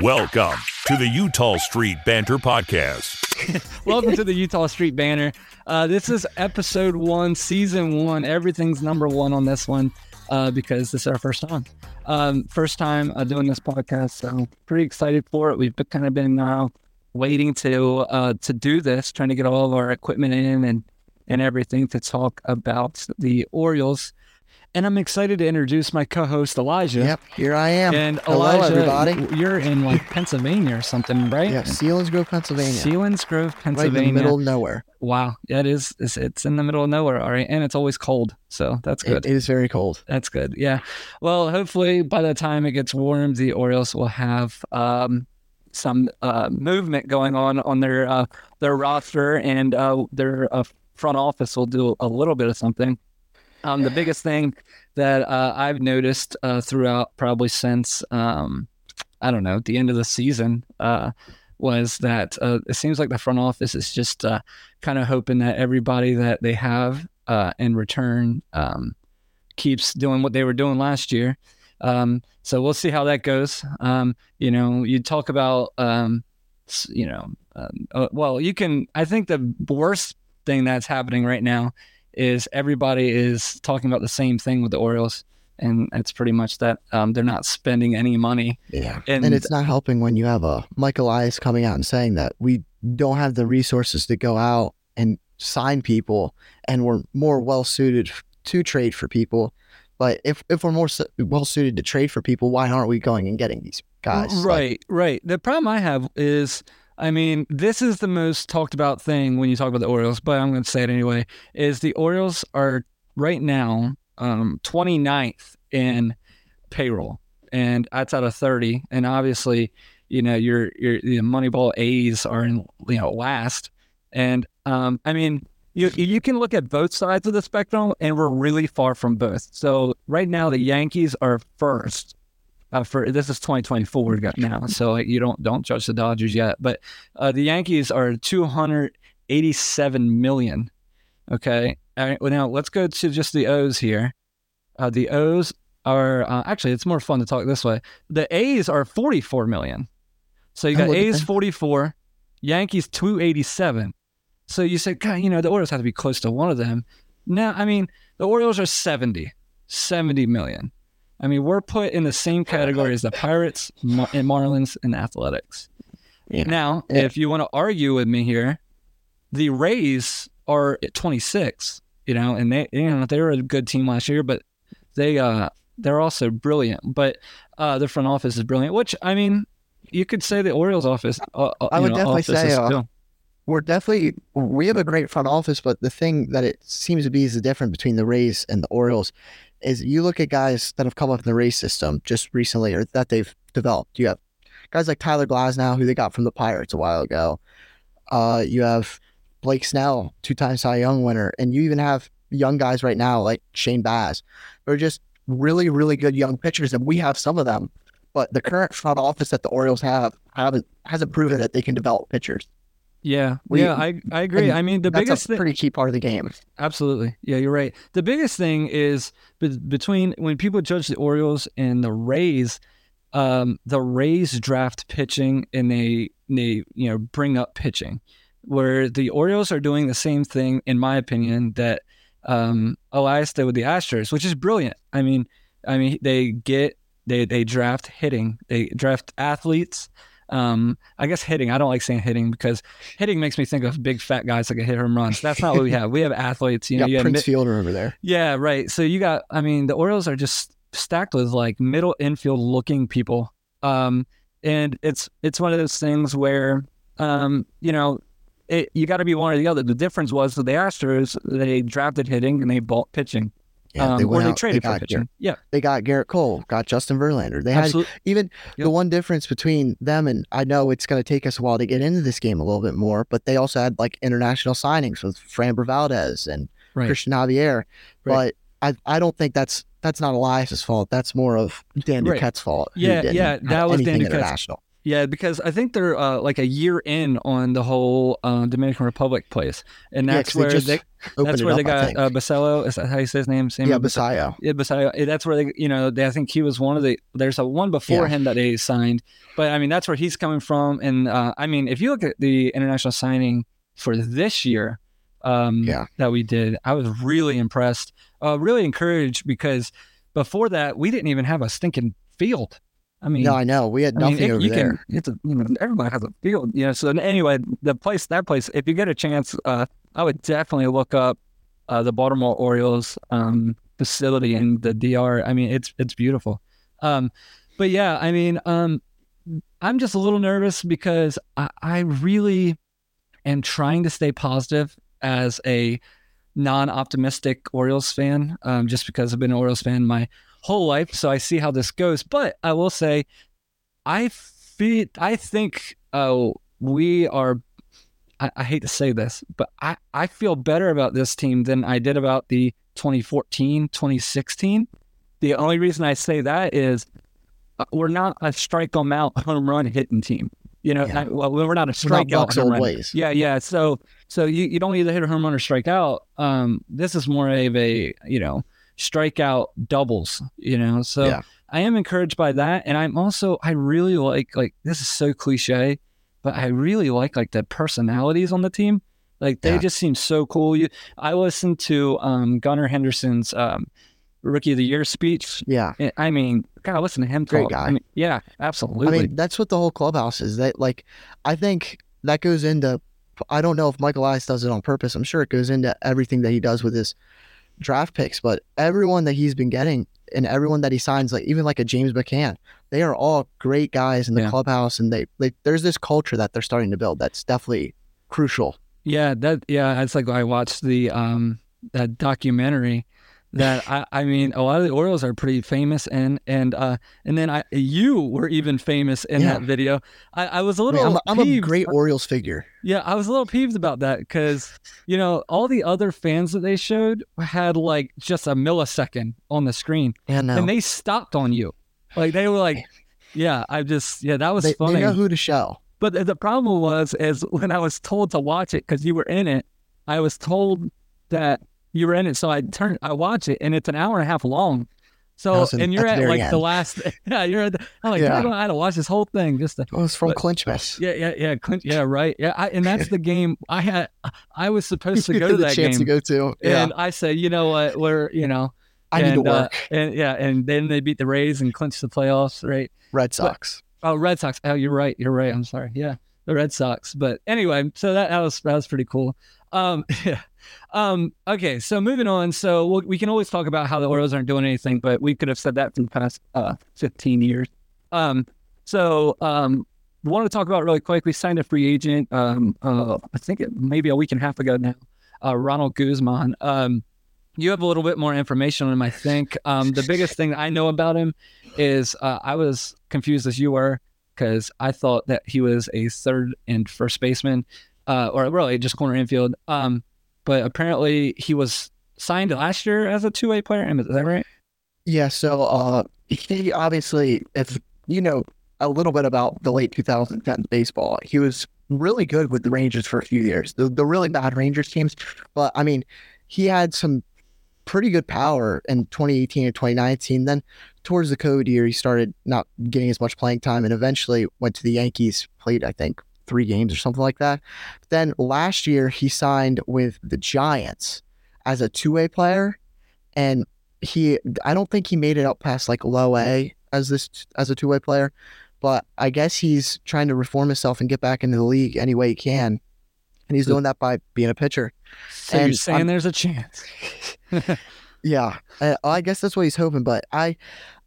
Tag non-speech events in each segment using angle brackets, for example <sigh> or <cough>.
Welcome to the Eutaw Street Banter Podcast. <laughs> Welcome to the Eutaw Street Banner. Uh, this is episode one, season one. Everything's number one on this one uh, because this is our first time. Um, first time uh, doing this podcast, so pretty excited for it. We've been, kind of been uh, waiting to uh, to do this, trying to get all of our equipment in and and everything to talk about the Orioles. And I'm excited to introduce my co-host Elijah. Yep, here I am. And Hello, Elijah, everybody. you're in like Pennsylvania or something, right? Yeah, Selinsgrove, Pennsylvania. Selinsgrove, Grove, Pennsylvania. in the middle of nowhere. Wow, yeah, it is. It's, it's in the middle of nowhere, all right, and it's always cold, so that's good. It, it is very cold. that's good. Yeah. Well, hopefully by the time it gets warm, the Orioles will have um, some uh, movement going on on their uh, their roster, and uh, their uh, front office will do a little bit of something. Um, the biggest thing that uh, I've noticed uh, throughout, probably since um, I don't know the end of the season, uh, was that uh, it seems like the front office is just uh, kind of hoping that everybody that they have uh, in return um, keeps doing what they were doing last year. Um, so we'll see how that goes. Um, you know, you talk about, um, you know, well, you can. I think the worst thing that's happening right now is everybody is talking about the same thing with the Orioles, and it's pretty much that um, they're not spending any money. Yeah. And, And, it's not helping when you have a Mike Elias coming out and saying that we don't have the resources to go out and sign people and we're more well suited to trade for people. But if, if we're more well suited to trade for people, why aren't we going and getting these guys? Like, Right, right. The problem I have is, I mean, this is the most talked about thing when you talk about the Orioles, but I'm going to say it anyway. Is the Orioles are right now um, 29th in payroll, and that's out of 30. And obviously, you know, your your the Moneyball A's are in you know last, and um, I mean. You, you can look at both sides of the spectrum, and we're really far from both. So right now, the Yankees are first, uh, for this is 2024 we got now, so you don't don't judge the Dodgers yet. But uh, the Yankees are 287 million. Okay, all right, well, now let's go to just the O's here. Uh, the O's are uh, actually it's more fun to talk this way. The A's are 44 million. So you got A's 44, Yankees 287. So you said, God, you know, the Orioles have to be close to one of them. No, I mean, the Orioles are 70, 70 million. I mean, we're put in the same category as the Pirates, Mar- and Marlins, and Athletics. Yeah. Now, Yeah. if you want to argue with me here, the Rays are at 26, you know, and they, you know, they were a good team last year, but they, uh, they're also brilliant. But uh, the front office is brilliant, which I mean, you could say the Orioles office. Uh, uh, I would know, definitely say, uh, we're definitely we have a great front office, but the thing that it seems to be is the difference between the Rays and the Orioles is you look at guys that have come up in the Rays system just recently or that they've developed. You have guys like Tyler Glasnow, who they got from the Pirates a while ago. Uh, you have Blake Snell, two-time Cy Young winner, and you even have young guys right now like Shane Baz. They're just really, really good young pitchers, and we have some of them. But the current front office that the Orioles have haven't hasn't proven that they can develop pitchers. Yeah, we- yeah, I, I agree. I mean, the That's biggest a thing, pretty key part of the game. Absolutely. Yeah, you're right. The biggest thing is be- between when people judge the Orioles and the Rays, um, the Rays draft pitching and they they you know bring up pitching, where the Orioles are doing the same thing, in my opinion, that um, Elias did with the Astros, which is brilliant. I mean, I mean they get they they draft hitting, they draft athletes. Um, I guess hitting. I don't like saying hitting because hitting makes me think of big fat guys that can hit home runs. That's not what we have. We have athletes. You You know, you have Prince mi- Fielder over there. yeah, right. So you got. I mean, the Orioles are just stacked with like middle infield looking people. Um, and it's it's one of those things where, um, you know, it, you got to be one or the other. The difference was with the Astros, they drafted hitting and they bought pitching. Yeah, um, or went they out, traded for got pitching. Garrett, Yeah, they got Gerrit Cole, got Justin Verlander. They had even Yep. the one difference between them and I know it's going to take us a while to get into this game a little bit more, but they also had like international signings with Framber Valdez and Right. Cristian Javier. Right. But I I don't think that's that's not Elias's fault. That's more of Dan Right. Fault. Yeah, yeah, that was Dan Duquette's- international. Yeah, because I think they're uh, like a year in on the whole uh, Dominican Republic place, and Yeah, that's they where they that's where up, they got uh, Basallo. Is that how you say his name? Samuel yeah, Basallo. Yeah, Basallo. That's where they, you know, they, I think he was one of the. There's a one before Yeah. him that they signed, but I mean that's where he's coming from. And uh, I mean, if you look at the international signing for this year, um, Yeah. that we did, I was really impressed, uh, really encouraged because before that we didn't even have a stinking field. I mean, No, I know. We had I mean, nothing it- over you there. Can, it's a, you know, everybody has a field, you know. So anyway, the place, that place, if you get a chance, uh, I would definitely look up uh, the Baltimore Orioles um, facility in the DR. I mean, it's it's beautiful. Um, but yeah, I mean, um, I'm just a little nervous because I, I really am trying to stay positive as a non-optimistic Orioles fan, um, just because I've been an Orioles fan my whole life. So I see how this goes. But I will say, I feel, I think uh, we are. I, I hate to say this, but I, I feel better about this team than I did about the 2014, 2016. The only reason I say that is uh, we're not a strike them out home run hitting team. You know, Yeah. I- well, we're not a strikeout home run. ways. Yeah, yeah. So so you, you don't either hit a home run or strike out. Um, this is more of a you know strikeout doubles. You know, so Yeah. I am encouraged by that, and I'm also I really like like this is so cliche, but I really like like the personalities on the team. Like they Yeah. just seem so cool. You, I listened to um, Gunnar Henderson's um, Rookie of the Year speech. Yeah. and- I mean, gotta listen to him Great talk. guy. I mean, yeah, absolutely. I mean, that's what the whole clubhouse is. That like, I think that goes into. I don't know if Michael Elias does it on purpose. I'm sure it goes into everything that he does with his draft picks. But everyone that he's been getting and everyone that he signs, like even like a James McCann, they are all great guys in the Yeah. clubhouse, and they like there's this culture that they're starting to build. That's definitely crucial. Yeah, that yeah, it's like I watched the um that documentary that I I mean a lot of the Orioles are pretty famous and and uh and then I you were even famous in Yeah. that video. I, I was a little mean, I'm, I'm a great Orioles figure. Yeah, I was a little peeved about that because you know all the other fans that they showed had like just a millisecond on the screen Yeah, no, and they stopped on you, like they were like, yeah, I just yeah that was they, funny. they know who to show. But the- the problem was, is when I was told to watch it because you were in it, I was told that you were in it. So I turned, I watch it, and it's an hour and a half long. So in- and you're at at like the last, <laughs> yeah, you're at. The, I'm like, Yeah. I don't I had to watch this whole thing just to. Oh, it's from But- Clinchmas. Yeah, yeah, yeah, Clinch. yeah, right, yeah, I, and that's the <laughs> game I had. I was supposed to go to the that chance game, to go to. Yeah, and I said, you know what, we're you know, I need and, to uh, work. and yeah, and then they beat the Rays and clinched the playoffs, right? Red Sox. Oh, Red Sox. Oh, you're right. You're right. I'm sorry. Yeah, the Red Sox. But anyway, so that, that was that was pretty cool. Um, <laughs> yeah. Um, okay, so moving on. So we'll, we can always talk about how the Orioles aren't doing anything, but we could have said that for the past uh, 15 years. Um, so um, want to talk about really quick. We signed a free agent. Um, uh, I think it maybe a week and a half ago now. Uh, Ronald Guzman. Um, you have a little bit more information on him, I think. Um, the biggest thing I know about him is uh, I was confused as you were because I thought that he was a third and first baseman, uh, or really just corner infield. Um, but apparently he was signed last year as a two way player. Is that right? Yeah, so uh, he obviously, if you know a little bit about the late 2010 baseball, he was really good with the Rangers for a few years. The, the really bad Rangers teams, but I mean, he had some pretty good power in 2018 and 2019. Then towards the COVID year, he started not getting as much playing time, and eventually went to the Yankees. Played, I think, three games or something like that. Then last year, he signed with the Giants as a two-way player, and he I don't think he made it up past like low A as this as a two way player, but I guess he's trying to reform himself and get back into the league any way he can, and he's doing that by being a pitcher. So you're And saying I'm- there's a chance. <laughs> <laughs> Yeah, I guess that's what he's hoping, but I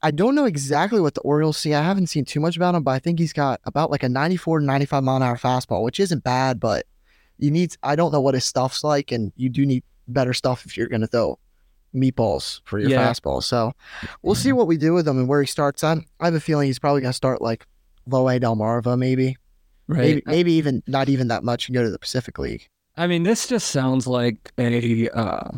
I don't know exactly what the Orioles see. I haven't seen too much about him, but I think he's got about like a 94, 95 mile an hour fastball, which isn't bad, but you need I don't know what his stuff's like, and you do need better stuff if you're going to throw meatballs for your Yeah. fastball. So we'll see what we do with him and where he starts on. I have a feeling he's probably going to start like low A Delmarva, maybe. Right. Maybe, maybe even not even that much and go to the Pacific League. I mean, this just sounds like a uh,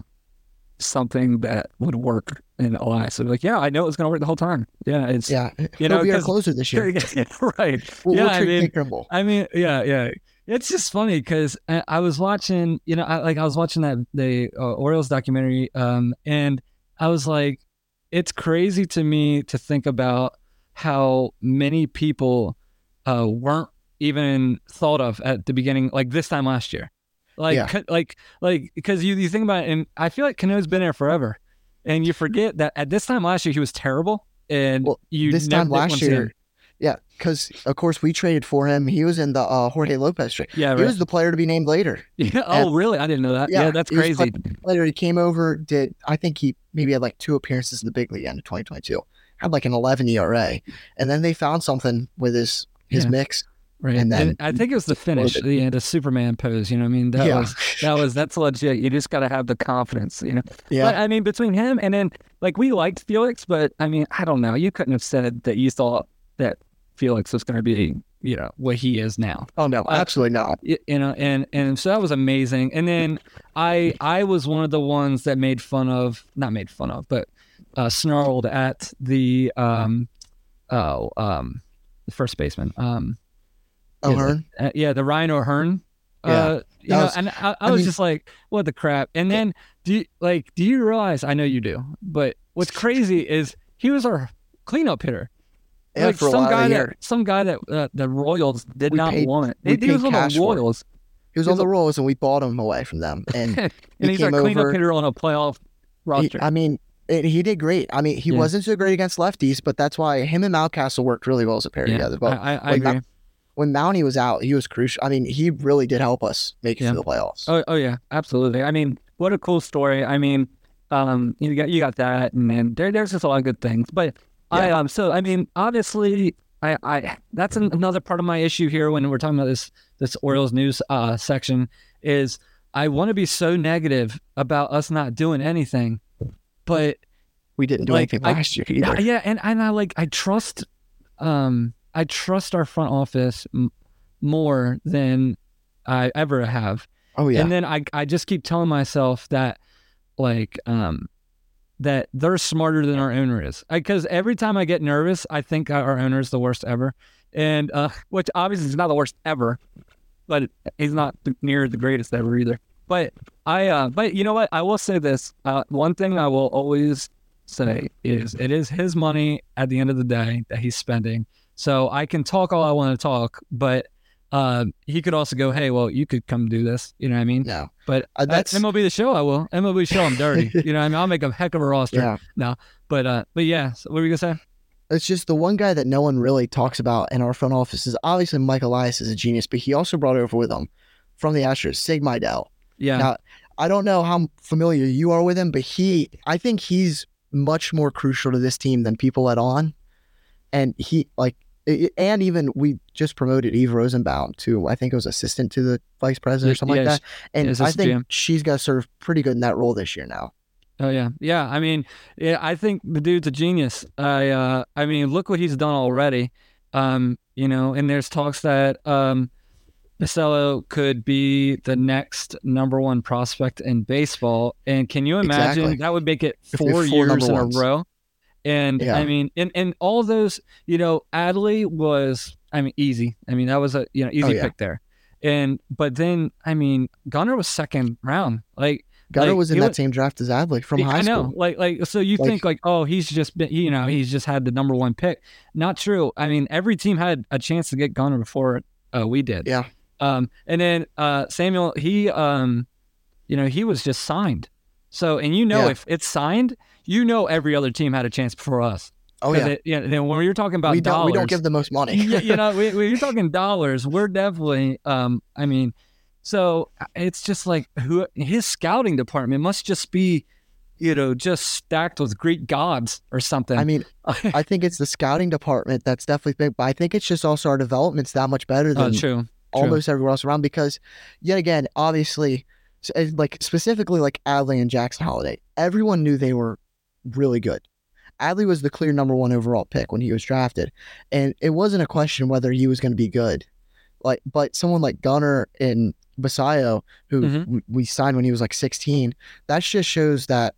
something that would work in Elias. So like, yeah, I know it was going to work the whole time. Yeah, it's Yeah, you know be our closer this year. <laughs> right. We'll, yeah, we'll I mean, Trimble. I mean, yeah, yeah. It's just funny because I, I was watching, you know, I, like I was watching that the uh, Orioles documentary, um, and I was like, it's crazy to me to think about how many people uh, weren't even thought of at the beginning, like this time last year, like, Yeah. like, like, because you you think about it, and I feel like Cano's been there forever, and you forget that at this time last year he was terrible, and Well, you this time last to see him. year, yeah, because of course we traded for him. He was in the uh, Jorge Lopez trade. yeah, He was the player to be named later. <laughs> yeah. Oh, really? I didn't know that. Yeah, Yeah, that's crazy. Later, he came over. Did I think he maybe had like two appearances in the big league end of 2022. Had like an 11 ERA, and then they found something with his his Yeah. mix. Right. And then I think it was the finish, the, the Superman pose. You know, what I mean, that yeah, was that was that's legit. You just got to have the confidence. You know. yeah. But I mean, between him and then like we liked Felix, but I mean, I don't know. You couldn't have said that you thought that Felix was going to be, you know, what he is now. oh no, absolutely not. Y- You know, and and so that was amazing. And then I I was one of the ones that made fun of, not made fun of, but uh, snarled at the um, oh um, the first baseman um. Yeah, O'Hearn. uh, yeah, the Ryan O'Hearn. Yeah, Uh, you know, was- and I, I I was mean- just like, what the crap? And then do you like do you realize I know you do, but what's crazy is he was our cleanup hitter. Yeah, like for a some while guy that some guy that uh, the Royals did We not paid- want. we He, he was on the cash for it. Royals, He was on the Royals, and we bought him away from them. <laughs> And and he he's our cleanup over- hitter on a playoff he, roster. I mean, it, he did great. I mean, he Yeah. wasn't so great against lefties, but that's why him and Mountcastle worked really well as a pair yeah, together. But I, I when agree. When Mountie was out, he was crucial. I mean, he really did help us make it Yeah. to the playoffs. Oh, oh yeah, absolutely. I mean, what a cool story. I mean, um, you got you got that, and then there, there's just a lot of good things. But I um, so I mean, obviously, I, I that's an, another part of my issue here when we're talking about this this Orioles news uh section is I want to be so negative about us not doing anything, but We didn't do Like, anything I- last year yeah, either. yeah, and and I like I trust, um, I trust our front office m- more than I ever have. Oh yeah, And then I I just keep telling myself that like um that they're smarter than our owner is. Because every time I get nervous, I think our owner is the worst ever. And uh <laughs> which obviously is not the worst ever, but he's not near the greatest ever either. But I uh but you know what? I will say this. Uh one thing I will always say is it is his money at the end of the day that he's spending. So I can talk all I want to talk, but uh, he could also go, hey, well, you could come do this. You know what I mean? no, But Uh, that's that's- MLB the show. I will MLB show. I'm dirty. <laughs> you know, what I mean, I'll make a heck of a roster. yeah. No, But uh, but yeah. So what were you gonna say? It's just the one guy that no one really talks about in our front office is obviously Mike Elias is a genius, but he also brought over with him from the Astros, Sig Mejdal. Yeah. Now, I don't know how familiar you are with him, but he, I think he's much more crucial to this team than people let on. And he, like, and even we just promoted Eve Rosenbaum to, I think it was assistant to the vice president or something yeah, like that. And I think GM. she's going to serve pretty good in that role this year now. Oh yeah, yeah. I mean, yeah. I think the dude's a genius. I, uh, I mean, look what he's done already. Um, you know, and there's talks that um, Basallo could be the next number one prospect in baseball. And can you imagine Exactly. that would make it If we have four, four years in ones. a row? And Yeah. I mean, and and all those, you know, Adley was, I mean, easy. I mean, that was a you know easy Oh, yeah. pick there. And but then, I mean, Gunnar was second round. Like Gunnar Like, was in that was- same draft as Adley from high I know. school. Like, like, so you Like- think like, oh, he's just been, you know, he's just had the number one pick. Not true. I mean, every team had a chance to get Gunnar before uh, we did. Yeah. Um, and then uh, Samuel, he, um, you know, he was just signed. So, and you know, Yeah. if it's signed, you know, every other team had a chance before us. Oh yeah, It, yeah. Then when you're talking about we don't dollars, we don't give the most money. <laughs> yeah, you know, we, when you're talking <laughs> dollars, we're definitely. Um, I mean, so uh, it's just like who his scouting department must just be, you know, just stacked with Greek gods or something. I mean, <laughs> I think it's the scouting department that's definitely big, but I think it's just also our development's that much better oh, than true. almost everywhere else around because, yet again, obviously, uh, like specifically like Adley and Jackson Holliday, everyone knew they were really good. Adley was the clear number one overall pick when he was drafted, and it wasn't a question whether he was going to be good. Like, but someone like Gunnar and Basallo, who Mhm. we signed when he was like 16, that just shows that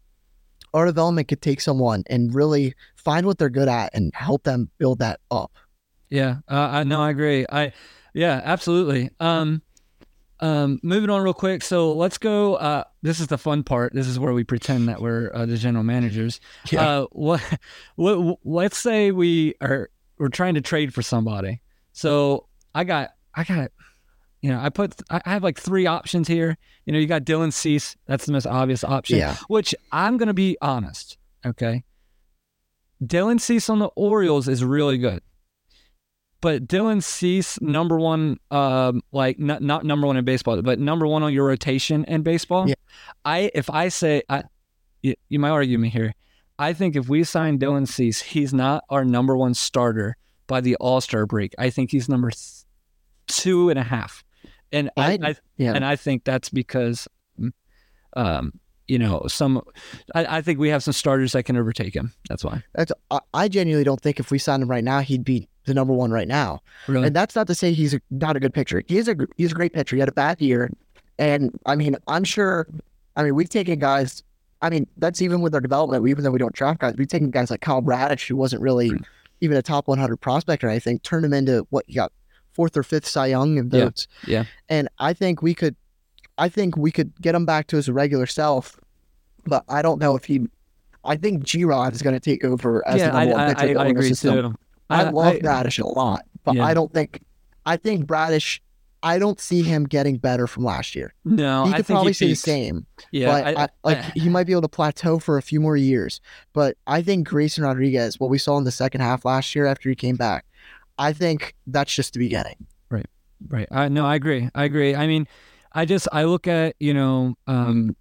our development could take someone and really find what they're good at and help them build that up. Yeah, uh, I no, I agree. I yeah, absolutely. Um, um, moving on real quick. So let's go. Uh, this is the fun part. This is where we pretend that we're uh, the general managers. Yeah. Uh, what, what, let's say we are we're trying to trade for somebody. So I got I got you know I put I have like three options here. You know you got Dylan Cease. That's the most obvious option. Yeah. Which I'm gonna be honest. Okay. Dylan Cease on the Orioles is really good but Dylan Cease, number one, um, like not not number one in baseball, but number one on your rotation in baseball. Yeah. I if I say I, you, you might argue me here. I think if we sign Dylan Cease, he's not our number one starter by the All Star break. I think he's number th- two and a half, and I, I- I yeah. and I think that's because, um, you know, some. I, I think we have some starters that can overtake him. That's why. That's I, I genuinely don't think if we sign him right now, he'd be the number one right now. Really. And that's not to say he's a, not a good pitcher. He is a he's a great pitcher. He had a bad year, and I mean, I'm sure. I mean, we've taken guys. I mean, that's even with our development. Even though we don't draft guys, we've taken guys like Kyle Bradish, who wasn't really hmm. even a top 100 prospect or anything, turned him into what you got fourth or fifth Cy Young Yeah. votes. Yeah. And I think we could, I think we could get him back to his regular self, but I don't know if he. I think G Rod is going to take over as yeah, the I, number one pitcher I, I the agree system. too. I, love I- Bradish a lot, but Yeah. I don't think I think Bradish. I don't see him getting better from last year. No, he I could think probably stay the same, Yeah, but I, I, like I- he might be able to plateau for a few more years. But I think Grayson Rodriguez, what we saw in the second half last year after he came back, I think that's just the beginning. right. Right. I no, I agree. I agree. I mean, I just I look at you know, um,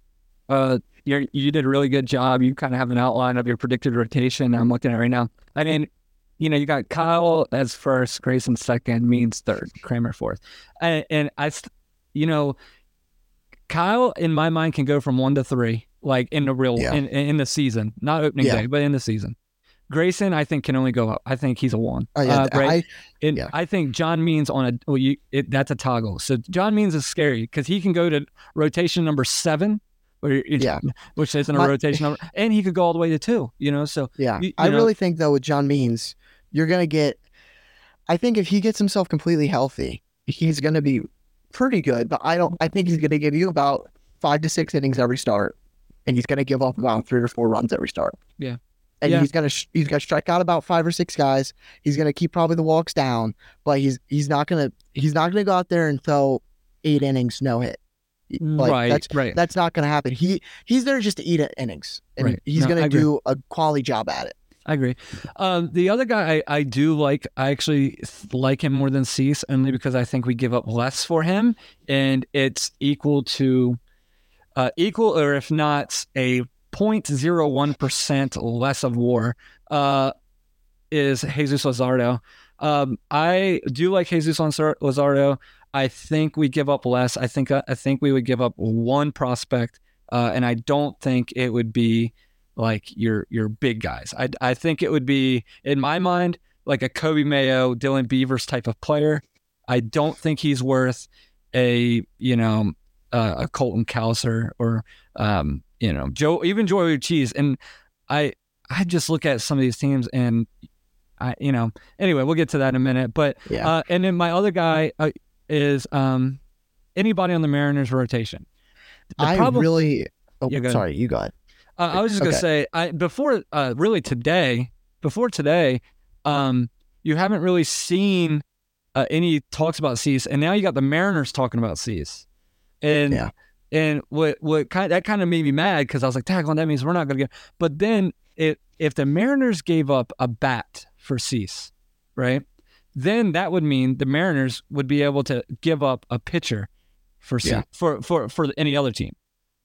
uh, you you did a really good job. You kind of have an outline of your predicted rotation. I'm looking at right now. I mean, you know, you got Kyle as first, Grayson second, Means third, Kramer fourth, and, and I, you know, Kyle in my mind can go from one to three, like in the real Yeah. in in the season, not opening Yeah. day, but in the season. Grayson, I think, can only go up. I think he's a one. Oh, yeah, Uh, Bray- I, and Yeah. I think John Means on a well, you it, that's a toggle. So John Means is scary because he can go to rotation number seven, where Yeah. which isn't a rotation number, and he could go all the way to two. You know, so yeah, you- you I know- really think though with John Means, you're gonna get. I think if he gets himself completely healthy, he's gonna be pretty good. But I don't. I think he's gonna give you about five to six innings every start, and he's gonna give up about three or four runs every start. Yeah. And Yeah. he's gonna sh- he's gonna strike out about five or six guys. He's gonna keep probably the walks down, but he's he's not gonna he's not gonna go out there and throw eight innings no hit. Like, right, That's right. that's not gonna happen. He he's there just to eat at innings, and Right. he's No, gonna agree. do a quality job at it. I agree. Um, the other guy I, I do like, I actually like him more than Cease, only because I think we give up less for him, and it's equal to, uh, equal or if not a 0.01 percent less of WAR. Uh, is Jesus Luzardo. Um, I do like Jesus Lazar- Luzardo. I think we give up less. I think I think we would give up one prospect, uh, and I don't think it would be like your your big guys. I I think it would be in my mind like a Coby Mayo, Dylan Beavers type of player. I don't think he's worth a you know uh, a Colton Cowser or um, you know Joe even Joey Cheese. And I I just look at some of these teams and I you know anyway we'll get to that in a minute. But Yeah. uh, and then my other guy uh, is um, anybody on the Mariners rotation. The I problem- really. Oh, Yeah, sorry, you got. Uh, I was just gonna say, I before uh, really today, before today, um, you haven't really seen uh, any talks about Cease, and now you got the Mariners talking about Cease, and Yeah. and what what kind that kind of made me mad because I was like, "Tag on, that means we're not gonna get." But then it if the Mariners gave up a bat for Cease, right? Then that would mean the Mariners would be able to give up a pitcher for Cease, Yeah. for for for any other team.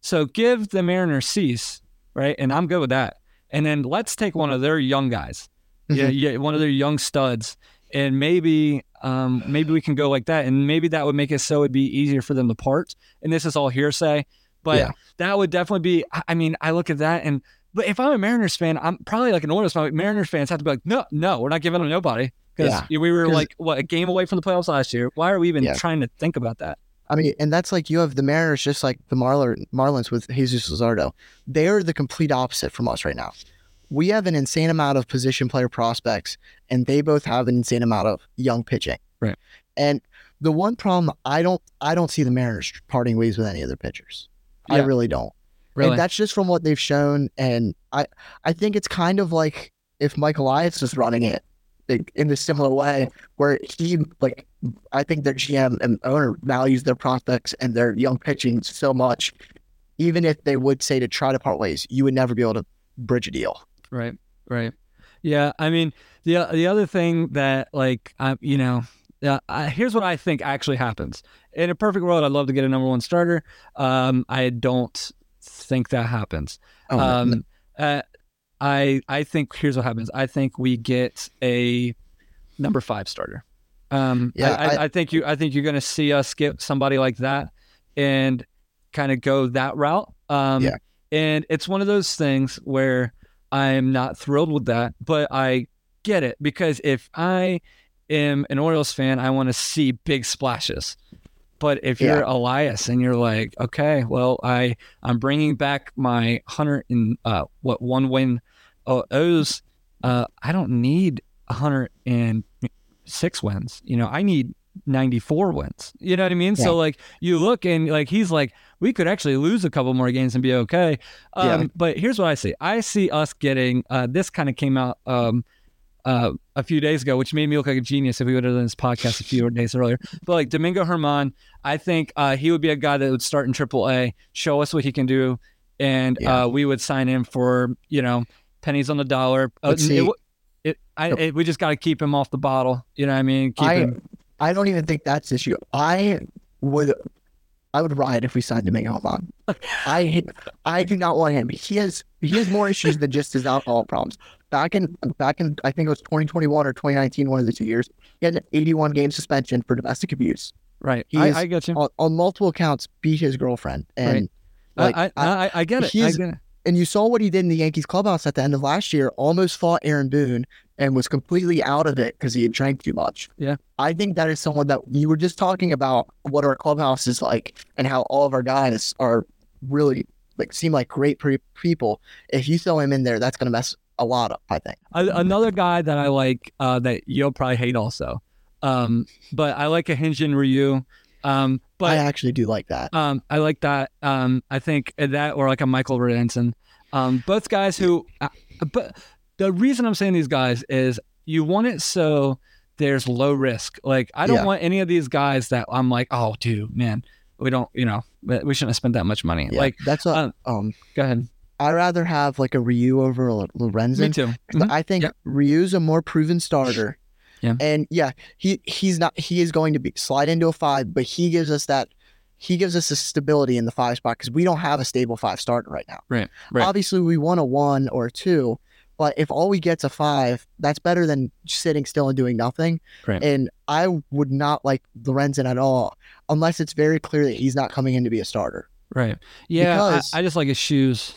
So give the Mariners Cease, right? And I'm good with that. And then let's take one of their young guys, yeah, Mhm. yeah, one of their young studs, and maybe, um, maybe we can go like that, and maybe that would make it so it'd be easier for them to part. And this is all hearsay, but Yeah. that would definitely be. I- I mean, I look at that, and but if I'm a Mariners fan, I'm probably like an Orioles fan. Mariners fans have to be like, no, no, we're not giving them nobody because Yeah. we were like what a game away from the playoffs last year. Why are we even Yeah. trying to think about that? I mean, and that's like you have the Mariners, just like the Marler, Marlins with Jesus Luzardo. They're the complete opposite from us right now. We have an insane amount of position player prospects, and they both have an insane amount of young pitching. Right. And the one problem I don't, I don't see the Mariners parting ways with any other pitchers. I really don't. Really? And that's just from what they've shown. And I, I think it's kind of like if Mike Elias was running it like, in a similar way, where he like, I think their GM and owner values their prospects and their young pitching so much. Even if they would say to try to part ways, you would never be able to bridge a deal. Right, right. Yeah, I mean the the other thing that like I you know, uh, I, here's what I think actually happens. In a perfect world, I'd love to get a number one starter. Um, I don't think that happens. Oh, Um, uh, I I think here's what happens. I think we get a number five starter. Um, Yeah, I, I, I- think you I think you're going to see us get somebody like that and kind of go that route. Um, Yeah. And it's one of those things where I'm not thrilled with that, but I get it because if I am an Orioles fan, I want to see big splashes. But if Yeah. you're Elias and you're like, okay, well, I I'm bringing back my hundred and uh, what one win uh, O's, uh, I don't need a hundred and six wins. You know, I need 94 wins. You know what I mean? Yeah. So like you look and like he's like we could actually lose a couple more games and be okay. Um, Yeah. But here's what I see. I see us getting uh, this kind of came out um, uh, a few days ago, which made me look like a genius if we would have done this podcast a few days earlier. But like Domingo Germán, I think uh, he would be a guy that would start in Triple A, show us what he can do, and Yeah. uh, we would sign him for you know pennies on the dollar. Uh, it see. w- it, I, it, we just got to keep him off the bottle. You know what I mean? Keep I him. I don't even think that's the issue. I would I would riot if we signed Domingo Germán. I I do not want him. He has he has more issues than just his alcohol problems. Back in back in I think it was 2021 or 2019, one of the two years, he had an 81 game suspension for domestic abuse. Right. he I, is I get you. On, on multiple accounts, beat his girlfriend, and Right. like I, I, I, get it. I he's- get it. And you saw what he did in the Yankees clubhouse at the end of last year. Almost fought Aaron Boone and was completely out of it because he had drank too much. Yeah. I think that is someone that you were just talking about what our clubhouse is like and how all of our guys are really like seem like great pre- people. If you throw him in there, that's going to mess a lot up. I think. Another guy that I like uh, that you'll probably hate also, um, but I like a Hyun Jin Ryu. Um, but I actually do like that. um, I like that. Um, I think that or like a Michael Lorenzen. Um, both guys who, uh, but the reason I'm saying these guys is you want it so there's low risk. Like I don't Yeah. want any of these guys that I'm like, oh, dude, man, we don't, you know, we shouldn't have spent that much money. Yeah, Like, that's what. um, um, go ahead. I'd rather have like a Ryu over a Lorenzen. Me too. Mhm. I think Yep. Ryu's a more proven starter. Yeah. And yeah, he he's not he is going to be slide into a five, but he gives us that he gives us a stability in the five spot because we don't have a stable five starter right now. Right. Right. Obviously, we want a one or a two, but if all we get's a five, that's better than sitting still and doing nothing. Right. And I would not like Lorenzen at all unless it's very clear that he's not coming in to be a starter. Right. Yeah. Because- I, I just like his shoes.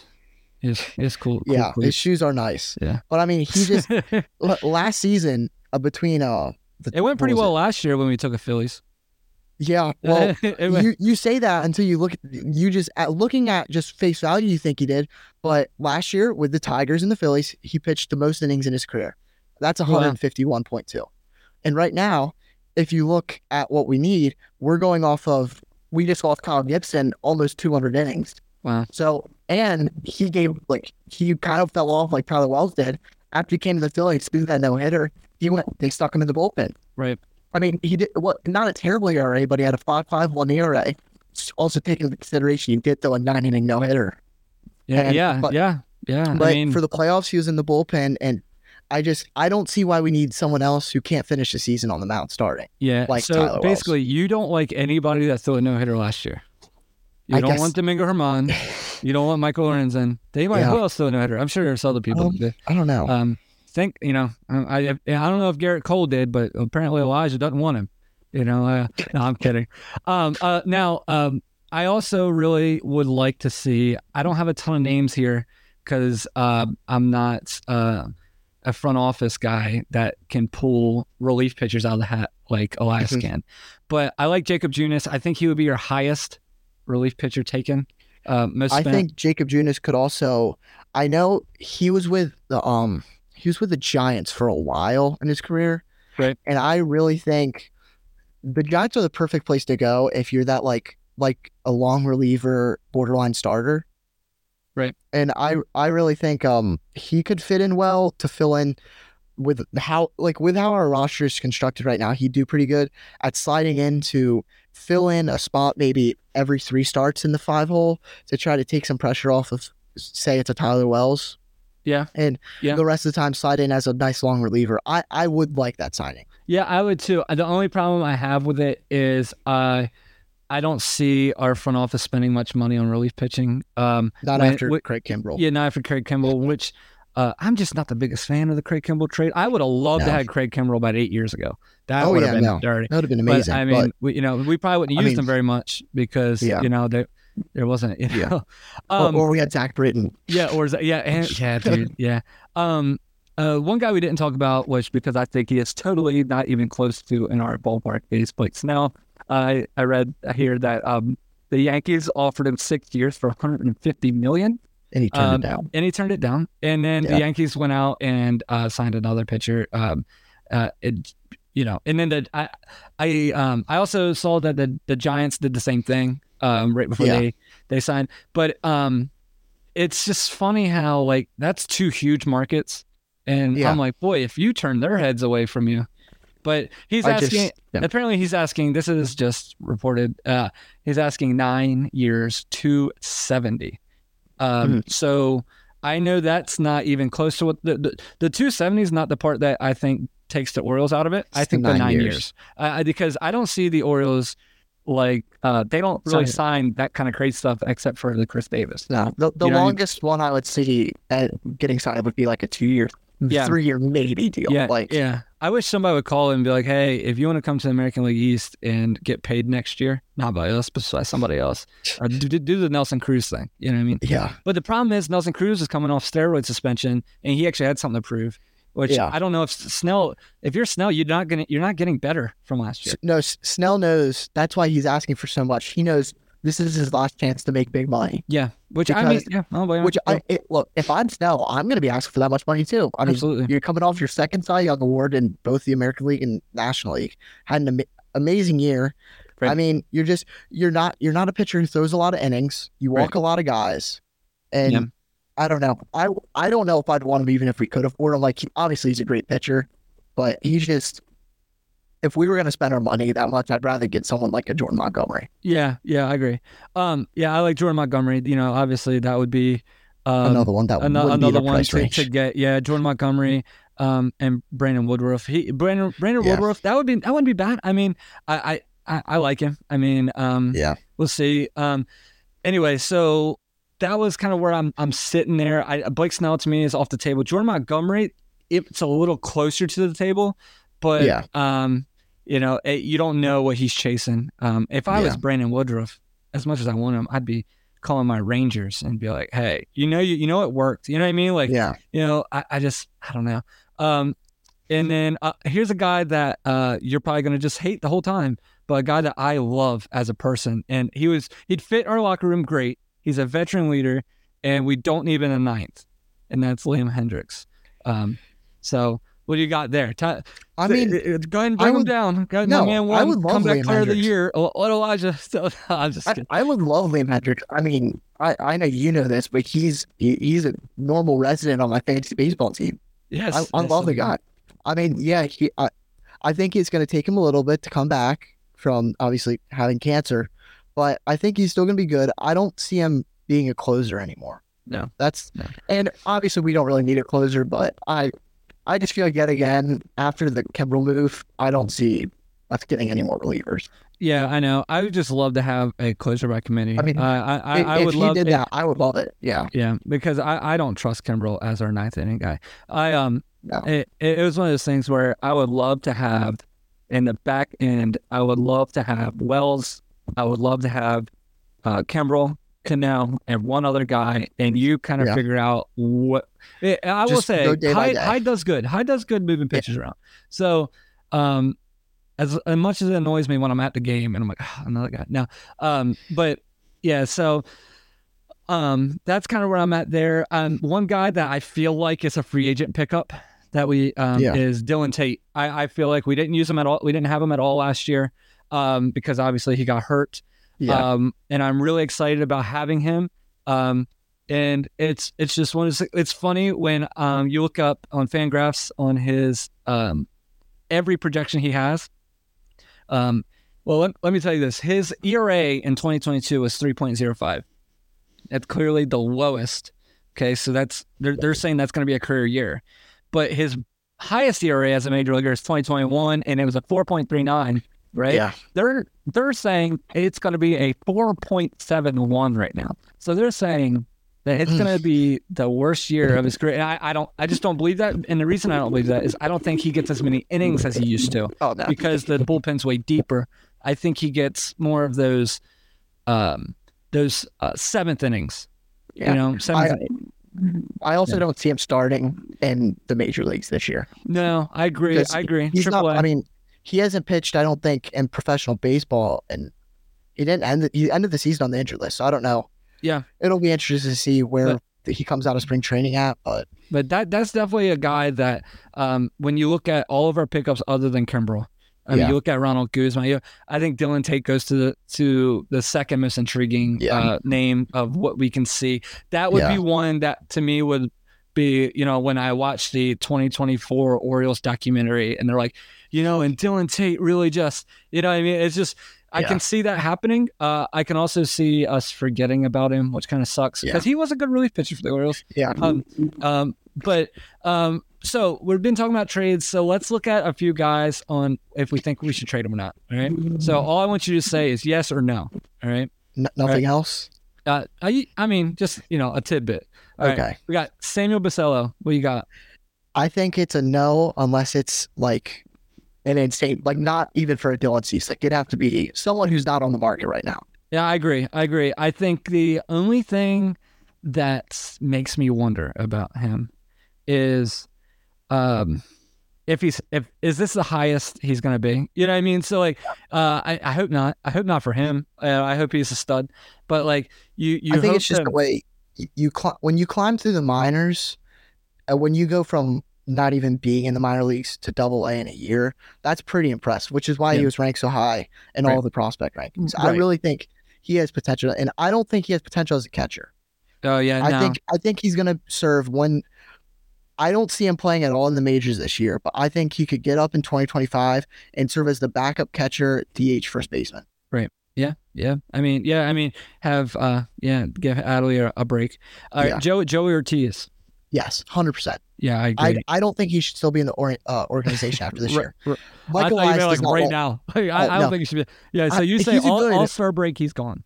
His his cool. cool yeah, his shoes are nice. Yeah. But I mean, he just <laughs> l- last season uh, between uh the, it went pretty well last year when we took a Phillies. Yeah, <laughs> well, you you say that until you look at you just at looking at just face value, you think he did. But last year with the Tigers and the Phillies, he pitched the most innings in his career. That's Wow. 151.2. And right now, if you look at what we need, we're going off of we just lost Kyle Gibson almost 200 innings. wow. So and he gave like he kind of fell off like Tyler Wells did after he came to the Phillies. Through that no hitter, he went. They stuck him in the bullpen. Right. I mean, he did what? Not a terrible ERA, but he had a five five one ERA. Also taking into consideration, he did throw a nine inning no hitter. Yeah. And- yeah. but- yeah. Yeah. But I mean, for the playoffs, he was in the bullpen, and I just I don't see why we need someone else who can't finish the season on the mound starting. yeah. like so Tyler Wells. basically, you don't like anybody that threw a no hitter last year. You I don't guess- want Domingo Germán. you don't want Michael Lorenzen. They might Yeah. who else a no hitter. I'm sure there's other people. Um. I don't know. Um, think you know, I, I I don't know if Gerrit Cole did, but apparently Elijah doesn't want him. You know, uh, no, I'm kidding. Um, uh, now, um, I also really would like to see. I don't have a ton of names here because uh, I'm not uh, a front office guy that can pull relief pitchers out of the hat. like Elias Mhm. can. But I like Jakob Junis. I think he would be your highest relief pitcher taken. Uh, most I think Jakob Junis could also. I know he was with the um he was with the Giants for a while in his career, Right. And I really think the Giants are the perfect place to go if you're that like like a long reliever, borderline starter. Right. And I I really think um he could fit in well to fill in with how like with how our roster is constructed right now. He'd do pretty good at sliding in to fill in a spot maybe every three starts in the five hole to try to take some pressure off of say it's a Tyler Wells. Yeah. And Yeah. the rest of the time slide in as a nice long reliever. I, I would like that signing. Yeah, I would too. The only problem I have with it is uh, I don't see our front office spending much money on relief pitching. Um, Not When- after Craig Kimbrel. yeah, not after Craig Kimbrel, which uh, I'm just not the biggest fan of the Craig Kimbrel trade. I would have loved to No. have Craig Kimbrel about eight years ago. That Oh, would yeah, have been no. dirty. That would have been But, amazing. I mean, we, you know, we probably wouldn't I use mean- them very much because Yeah. you know there there wasn't. You Yeah. know, <laughs> But- um, or, or we had Zach Britton. yeah, or yeah, and, <laughs> yeah, dude, <laughs> yeah. Um, uh, one guy we didn't talk about, which because I think he is totally not even close to in our ballpark, is Blake Snell. I I read here that um the Yankees offered him six years for 150 million, And he turned Um, it down. and he turned it down. And then the Yankees went out and uh, signed another pitcher. Um, uh, it, you know, and then the I I um I also saw that the the Giants did the same thing um right before Yeah. they they signed, but um it's just funny how like that's two huge markets, and Yeah. I'm like, boy, if you turn their heads away from you, but he's I asking. just- yeah. Apparently, he's asking. This is just reported. Uh, he's asking nine years to seventy. Um, Mhm. So I know that's not even close to what the the, the two seventy is not the part that I think takes the Orioles out of it. I It's the think the nine nine years, years. Uh, because I don't see the Orioles like uh, they don't really sign that kind of crazy stuff except for the Chris Davis. No, the, the You know, you- longest one I would see getting signed would be like a two year, Yeah. three year maybe deal. Yeah, like yeah. I wish somebody would call and be like, "Hey, if you want to come to the American League East and get paid next year, not by us, but by somebody else, or do, do- the Nelson Cruz thing." You know what I mean? yeah, But the problem is Nelson Cruz is coming off steroid suspension, and he actually had something to prove. Which Yeah. I don't know if Snell, if you're Snell, you're not gonna, you're not getting better from last year. No. Snell knows that's why he's asking for so much. He knows this is his last chance to make big money. Yeah, which I mean, Because- yeah, I don't blame. Which I it, look, if I'm Snell, I'm going to be asking for that much money too. I mean, absolutely. you're coming off your second Cy Young award in both the American League and National League. Had an ama- amazing year. I mean, you're just you're not you're not a pitcher who throws a lot of innings. You Right. walk a lot of guys, and Yeah. I don't know. I I don't know if I'd want him even if we could afford him. Like he, obviously he's a great pitcher, but he's just if we were going to spend our money that much, I'd rather get someone like a Jordan Montgomery. Yeah, yeah, I agree. Um, yeah, I like Jordan Montgomery. You know, obviously that would be um, another one that be another the one to, to get. Yeah, Jordan <laughs> Montgomery, um, and Brandon Woodruff. He Brandon Brandon Yeah. Woodruff. That would be that wouldn't be bad. I mean, I I, I, I like him. I mean, um, Yeah. we'll see. Um, anyway, so that was kind of where I'm I'm sitting there. I Blake Snell to me is off the table. Jordan Montgomery, it's a little closer to the table, but Yeah. um, you know, it, you don't know what he's chasing. Um, if I was Brandon Woodruff, as much as I want him, I'd be calling my Rangers and be like, hey, you know, you, you know, it worked. You know what I mean? Like, yeah. you know, I, I just, I don't know. Um, and then uh, here's a guy that uh, you're probably going to just hate the whole time, but a guy that I love as a person. And he was, he'd fit our locker room great. He's a veteran leader, and we don't need him in the ninth. And that's Liam Hendriks. Um, so what do you got there? I mean, uh, uh, go ahead and bring him down. Go ahead, no, man I would love comeback player of the year. What Elijah? So, <laughs> I'm just I. I would love Liam Hendriks. I mean, I, I know you know this, but he's he, he's a normal resident on my fantasy baseball team. Yes, I, I yes, love the guy. I mean, yeah, he, I, I think it's going to take him a little bit to come back from obviously having cancer, but I think he's still going to be good. I don't see him being a closer anymore. No. that's No. and obviously we don't really need a closer, but I, I just feel like yet again after the Kimbrel move, I don't see us getting any more relievers. Yeah, I know. I would just love to have a closer by committee. I mean, uh, I, I, if I if would he did it- that, I would love it. Yeah, Yeah, because I, I don't trust Kimbrel as our ninth inning guy. I um no, it, it was one of those things where I would love to have in the back end. I would love to have Wells. I would love to have uh, Kimbrel, Cannell, and one other guy, and you kind of Yeah. figure out what. eh, I will Just say, go day by Hyde. Hyde does good. Hyde does good moving pitches around. So, um, as, as much as it annoys me when I'm at the game and I'm like, "Ah, another guy. No. Um, but yeah, so um, that's kind of where I'm at there. Um, one guy that I feel like is a free agent pickup that we um, Yeah. is Dylan Tate. I, I feel like we didn't use him at all. We didn't have him at all last year um, because obviously he got hurt. Yeah. Um, and I'm really excited about having him. Um, and it's it's just one. Those- it's funny when um, you look up on Fangraphs on his um, every projection he has. Um, well, let, let me tell you this: his ERA in 2022 was 3.05. That's clearly the lowest. Okay, so that's they're they're saying that's going to be a career year, but his highest ERA as a major leaguer is 2021, and it was a 4.39. Right? Yeah. They're they're saying it's going to be a 4.71 right now. So they're saying that it's going to be the worst year of his career. And I, I don't, I just don't believe that. And the reason I don't believe that is I don't think he gets as many innings as he used to Oh no. because the bullpen's way deeper. I think he gets more of those, um, those uh, seventh innings. Yeah. You know, seventh. I, I also don't see him starting in the major leagues this year. no, I agree. I agree. He's Triple not. A. I mean, he hasn't pitched. I don't think in professional baseball, and he didn't end. The, he ended the season on the injured list. So I don't know. Yeah. It'll be interesting to see where he comes out of spring training at. But But that that's definitely a guy that um, when you look at all of our pickups other than Kimbrel, I mean, Yeah. you look at Ronald Guzman. You, I think Dylan Tate goes to the to the second most intriguing Yeah. uh, name of what we can see. That would Yeah. be one that to me would be you know when I watched the 2024 Orioles documentary and they're like, you know, and Dylan Tate really just you know what I mean it's just. I Yeah. can see that happening. Uh, I can also see us forgetting about him, which kind of sucks Yeah. because he was a good relief pitcher for the Orioles. yeah, Um, um, but um, so we've been talking about trades. So let's look at a few guys on if we think we should trade them or not. All right. So all I want you to say is yes or no. All right. N- nothing else. Uh, I, I mean, just you know, a tidbit. All right. Okay. We got Samuel Basallo. What you got? I think it's a no unless it's like an insane, like not even for a Dylan Cease. Like it'd have to be someone who's not on the market right now. Yeah, I agree. I agree. I think the only thing that makes me wonder about him is um if he's if is this the highest he's going to be you know what i mean so like uh i, I hope not i hope not for him uh, i hope he's a stud but like you you I think it's just that- the way you, you cl- when you climb through the minors, uh, when you go from not even being in the minor leagues to double A in a year, that's pretty impressive, which is why Yeah. he was ranked so high in Right. all the prospect rankings. I really think he has potential, and I don't think he has potential as a catcher. oh yeah I no. think I think he's going to serve one. I don't see him playing at all in the majors this year, but I think he could get up in 2025 and serve as the backup catcher, DH first baseman. Right. Yeah yeah i mean yeah i mean have uh yeah give adley a, a break all right Yeah. joe joey ortiz Yes, hundred percent. yeah i I agree I don't think he should still be in the or, uh, organization after this <laughs> Right, year. right. Michael I thought Elias like right now I, <laughs> I Oh, don't no. think he should be yeah so I- you say he's a all, all-star break he's gone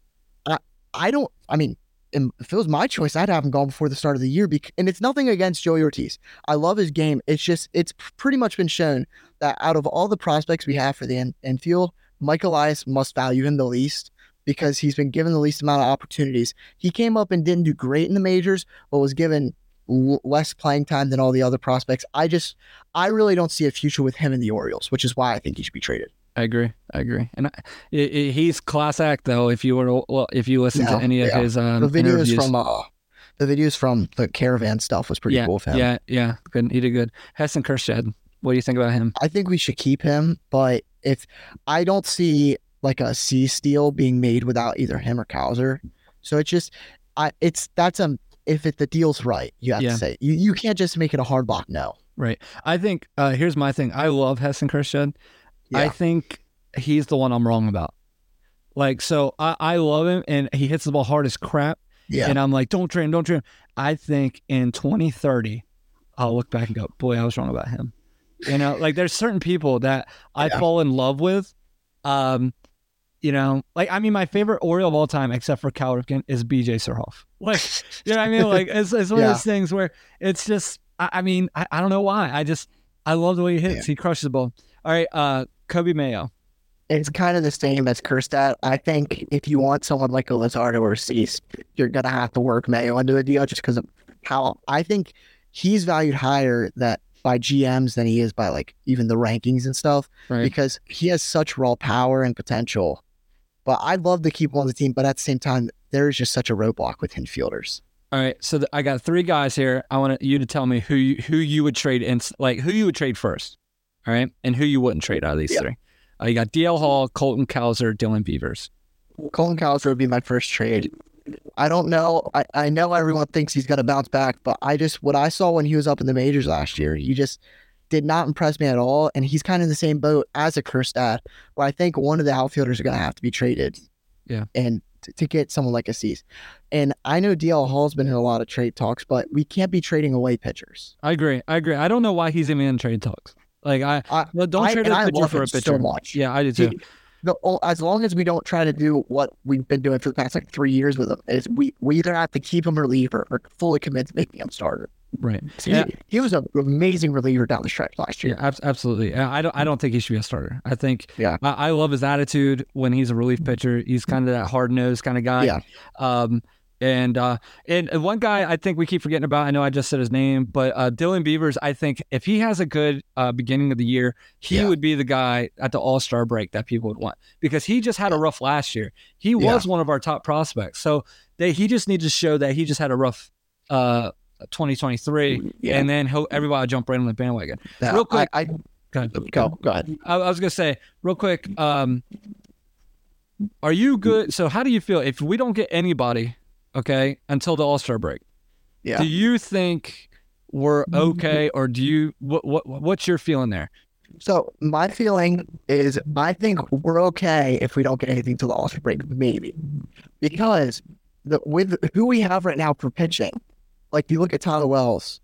I don't. I mean, if it was my choice, I'd have him gone before the start of the year. And it's nothing against Joey Ortiz. I love his game. It's just it's pretty much been shown that out of all the prospects we have for the in- infield, Mike Elias must value him the least because he's been given the least amount of opportunities. He came up and didn't do great in the majors, but was given l- less playing time than all the other prospects. I just, I really don't see a future with him in the Orioles, which is why I think he should be traded. I agree. I agree. And I, i i he's class act though. If you were to, well, if you listen Yeah, to any of yeah. his um, The videos interviews, from uh, the videos from the caravan stuff was pretty yeah, cool with him. yeah, yeah, good. He did good. Heston Kjerstad. What do you think about him? I think we should keep him, but if I don't see like a C steel being made without either him or Kaiser, so it's just I it's that's um if it the deal's right, you have to say you you can't just make it a hard block. No, Right. I think uh, here's my thing. I love Heston Kjerstad. I think he's the one I'm wrong about. Like, so I, I love him, and he hits the ball hard as crap. yeah, And I'm like, don't trade him, don't trade him. I think in 2030, I'll look back and go, boy, I was wrong about him. You know, like there's certain people that I Yeah. fall in love with. Um, you know, like I mean, my favorite Oriole of all time, except for Cal Ripken, is BJ Surhoff. <laughs> Like, you know what I mean? Like, it's, it's one of those things where it's just, I, I mean, I, I don't know why. I just, I love the way he hits. He crushes the ball. All right, uh, Coby Mayo. it's kind of the same as Kjerstad. I think if you want someone like a Luzardo or Cease, you're gonna have to work Mayo into a deal just because of how I think he's valued higher. That by GMs than he is by like even the rankings and stuff Right. because he has such raw power and potential. But I'd love to keep him on the team, but at the same time, there is just such a roadblock with infielders. All right, so I got three guys here. I want you to tell me who you, who you would trade in, like who you would trade first. All right, and who you wouldn't trade out of these Yeah. three. Uh, you got DL Hall, Colton Cowser, Dylan Beavers. Colton Cowser would be my first trade. I don't know. I, I know everyone thinks he's going to bounce back, but I just, what I saw when he was up in the majors last year, he just did not impress me at all. And he's kind of in the same boat as a Kjerstad, where I think one of the outfielders are going to have to be traded. Yeah. And to, to get someone like a Cease. And I know DL Hall's been in a lot of trade talks, but we can't be trading away pitchers. I agree. I agree. I don't know why he's even in trade talks. Like I, I- well, don't I- and a I love for a so pitcher. much. Yeah, I do too. He- the, as long as we don't try to do what we've been doing for the past like three years with him, is we, we either have to keep him reliever or fully commit to making him starter. right. He, Yeah. he was an amazing reliever down the stretch last Yeah, year. ab- absolutely. Yeah, I don't. I don't think he should be a starter. I think. Yeah. I, I love his attitude when he's a relief pitcher. He's kind of that hard nosed kind of guy. Yeah. Um. And uh, and one guy I think we keep forgetting about. I know I just said his name, but uh, Dylan Beavers. I think if he has a good uh, beginning of the year, he Yeah. would be the guy at the All Star break that people would want because he just had a rough last year. He Yeah. was one of our top prospects, so they he just needs to show that he just had a rough uh 2023, Yeah. and then he'll, everybody will jump right on the bandwagon. Yeah, real quick- I, I, Go ahead. go, go ahead. I, I was gonna say real quick. Um, are you good? So, how do you feel if we don't get anybody, okay, until the All Star break? Yeah. Do you think we're okay, or do you what what what's your feeling there? So my feeling is I think we're okay if we don't get anything to the All-Star break, maybe. Because the with who we have right now for pitching, like you look at Tyler Wells,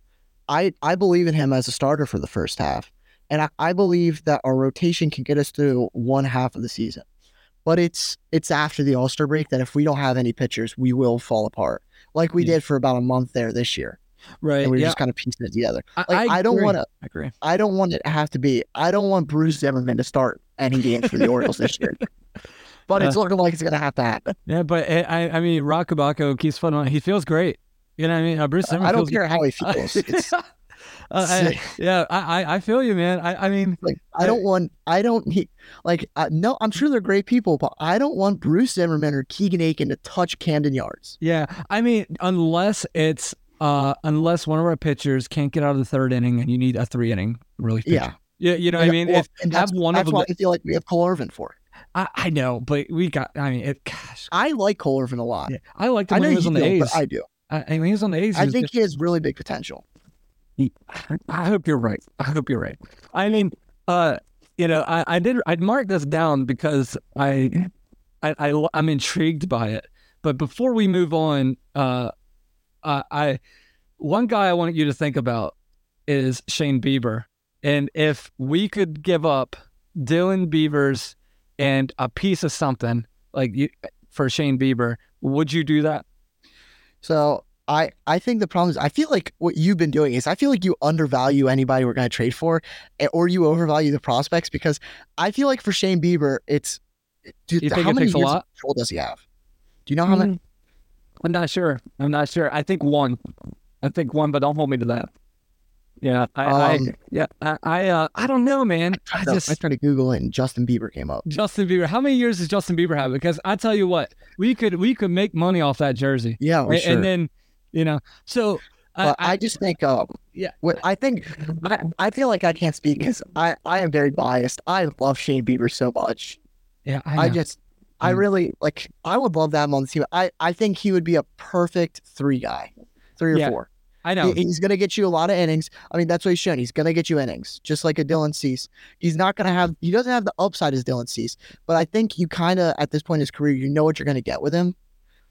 I, I believe in him as a starter for the first half. And I, I believe that our rotation can get us through one half of the season. But it's it's after the All-Star break that if we don't have any pitchers, we will fall apart. Like we Yeah. did for about a month there this year. Right? And we are yeah, just kind of piecing it together. I, Like I, don't want to I agree. I don't want it to have to be. I don't want Bruce Zimmerman to start any games for the Orioles this year. <laughs> But it's looking like it's going to have to happen. Yeah, but eh, I I mean, Rock Kabako keeps fun on. He feels great. You know what I mean? Uh, Bruce Zimmer I don't feels care how he feels. <laughs> It's Uh, I- yeah, I, I feel you, man. I I mean, like I don't want. I don't he, like. I, no, I'm sure they're great people, but I don't want Bruce Zimmerman or Keegan Akin to touch Camden Yards. Yeah, I mean, unless it's uh, unless one of our pitchers can't get out of the third inning and you need a three inning really. pitcher. Yeah. Yeah, you know what I mean. Well, if and have that's, one of that's them, why I feel like we have Cole Irvin for. I, I know, but we got. I mean, it. Gosh, I like Cole Irvin a lot. yeah, I liked I know when he was on the don't, A's. I do. I, I mean, he was on the A's. I think he has really big potential. I hope you're right. I hope you're right. I mean, uh, you know, I, I did I marked this down because I, I, I I'm intrigued by it. But before we move on, uh, uh, I one guy I want you to think about is Shane Bieber, and if we could give up Dylan Beavers and a piece of something like you for Shane Bieber, would you do that? So I I think the problem is I feel like what you've been doing is I feel like you undervalue anybody we're going to trade for, eh, or you overvalue the prospects because I feel like for Shane Bieber it's. Dude, You think how it many takes a years of lot? control does he have? Do you know how many? Mm, I'm not sure. I'm not sure. I think one. I think one, but don't hold me to that. Yeah, I, I Um, yeah, I, I, uh, I don't know, man. I So just I tried to Google it and Justin Bieber came up. Justin Bieber. How many years does Justin Bieber have? Because I tell you what, we could we could make money off that jersey, Yeah, and, sure. and then you know. So I, but I, just think, um, Yeah. what I think, I, I feel like I can't speak because I, I am very biased. I love Shane Bieber so much. yeah, I, I, just, I Mm. really like. I would love to have him on the team. I, I think he would be a perfect three guy, three or Yeah, four. I know. He- he's going to get you a lot of innings. I mean, that's what he's shown. He's going to get you innings, just like a Dylan Cease. He's not going to have. He doesn't have the upside as Dylan Cease, but I think you kind of at this point in his career, you know what you're going to get with him.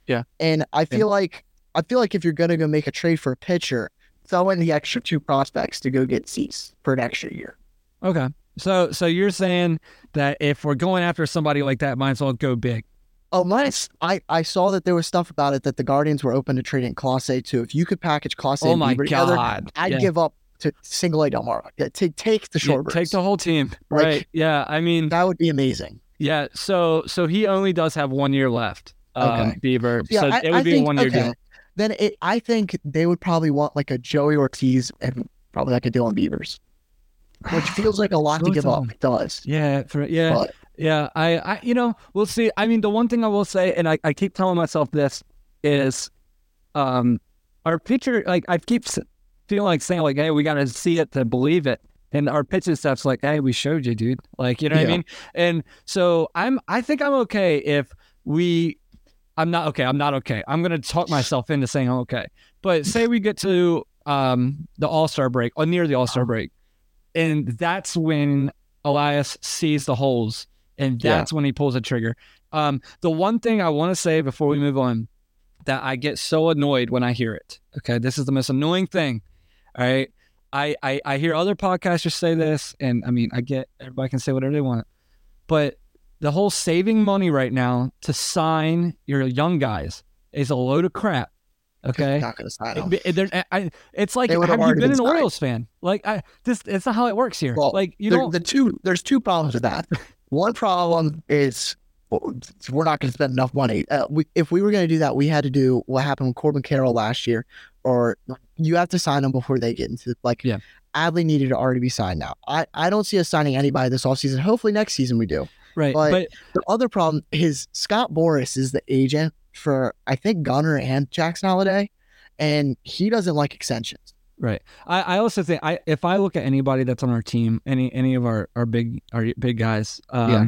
Yeah. And I feel like I feel like if you're going to go make a trade for a pitcher, throw in the extra two prospects to go get Cease for an extra year. Okay. So so you're saying that if we're going after somebody like that, might as well go big. Oh, minus I, I saw that there was stuff about it that the Guardians were open to trading Clase too. If you could package Clase Oh and my Bieber together, god! I'd Yeah. give up to single A Delmar. Yeah, take take the Yeah, Shorebirds. take the whole team. Like- right. Yeah. I mean, that would be amazing. yeah. So so he only does have one year left. Um, Okay. Bieber. Yeah, so I, it would I be think, one year okay. deal. Then it, I think they would probably want like a Joey Ortiz and probably like a Dylan Beavers, which <sighs> feels like a lot to give up. It does. Yeah, for, yeah, But yeah. I, I, you know, we'll see. I mean, the one thing I will say, and I, I keep telling myself this is, um, our pitcher, like I keep feeling like saying like, hey, we got to see it to believe it. And our pitching staff's like, hey, we showed you, dude. Like, you know what I mean? And so I'm, I think I'm okay if we, I'm not okay. I'm not okay. I'm gonna talk myself into saying I'm okay. But say we get to um the All Star break or near the All Star break, and that's when Elias sees the holes, and Yeah. that's when he pulls the trigger. Um, the one thing I want to say before we move on that I get so annoyed when I hear it. Okay, this is the most annoying thing. All right. I, I, I hear other podcasters say this, and I mean, I get everybody can say whatever they want, but the whole saving money right now to sign your young guys is a load of crap. Okay. not sign It- him. it- I- it's like, have you been been an signed. Orioles fan? Like, I, this, it's not how it works here. Well, like, you don't, the two there's two problems with that. <laughs> One problem is we're not going to spend enough money. Uh, we, if we were going to do that, we had to do what happened with Corbin Carroll last year, or you have to sign them before they get into like. Yeah. Adley needed to already be signed now. I, I don't see us signing anybody this offseason. Hopefully next season we do. Right. but- but The other problem is Scott Boras is the agent for I think Gunnar and Jackson Holliday, and he doesn't like extensions. Right. I, I also think I if I look at anybody that's on our team, any any of our, our big our big guys, um, Yeah.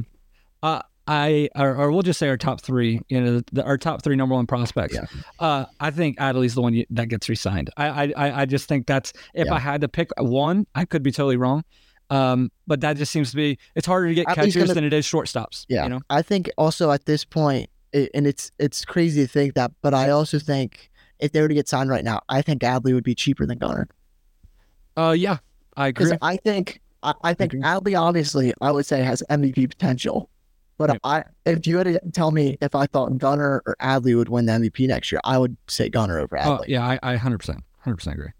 uh, I or, or we'll just say our top three, you know, the, our top three number one prospects. Yeah. Uh, I think Adley's the one you, that gets resigned. I, I I- just think that's if Yeah. I had to pick one, I could be totally wrong. Um, but that just seems to be it's harder to get Adley's catchers gonna- than it is shortstops. Yeah, You know. I think also at this point, it, and it's it's crazy to think that, but I also think if they were to get signed right now, I think Adley would be cheaper than Gunnar Uh, yeah, I agree. I think I, I think Agree. Adley obviously I would say has MVP potential, but Right. I if you had to tell me if I thought Gunnar or Adley would win the MVP next year, I would say Gunnar over Adley. Oh, yeah, I, I 100%, 100% agree.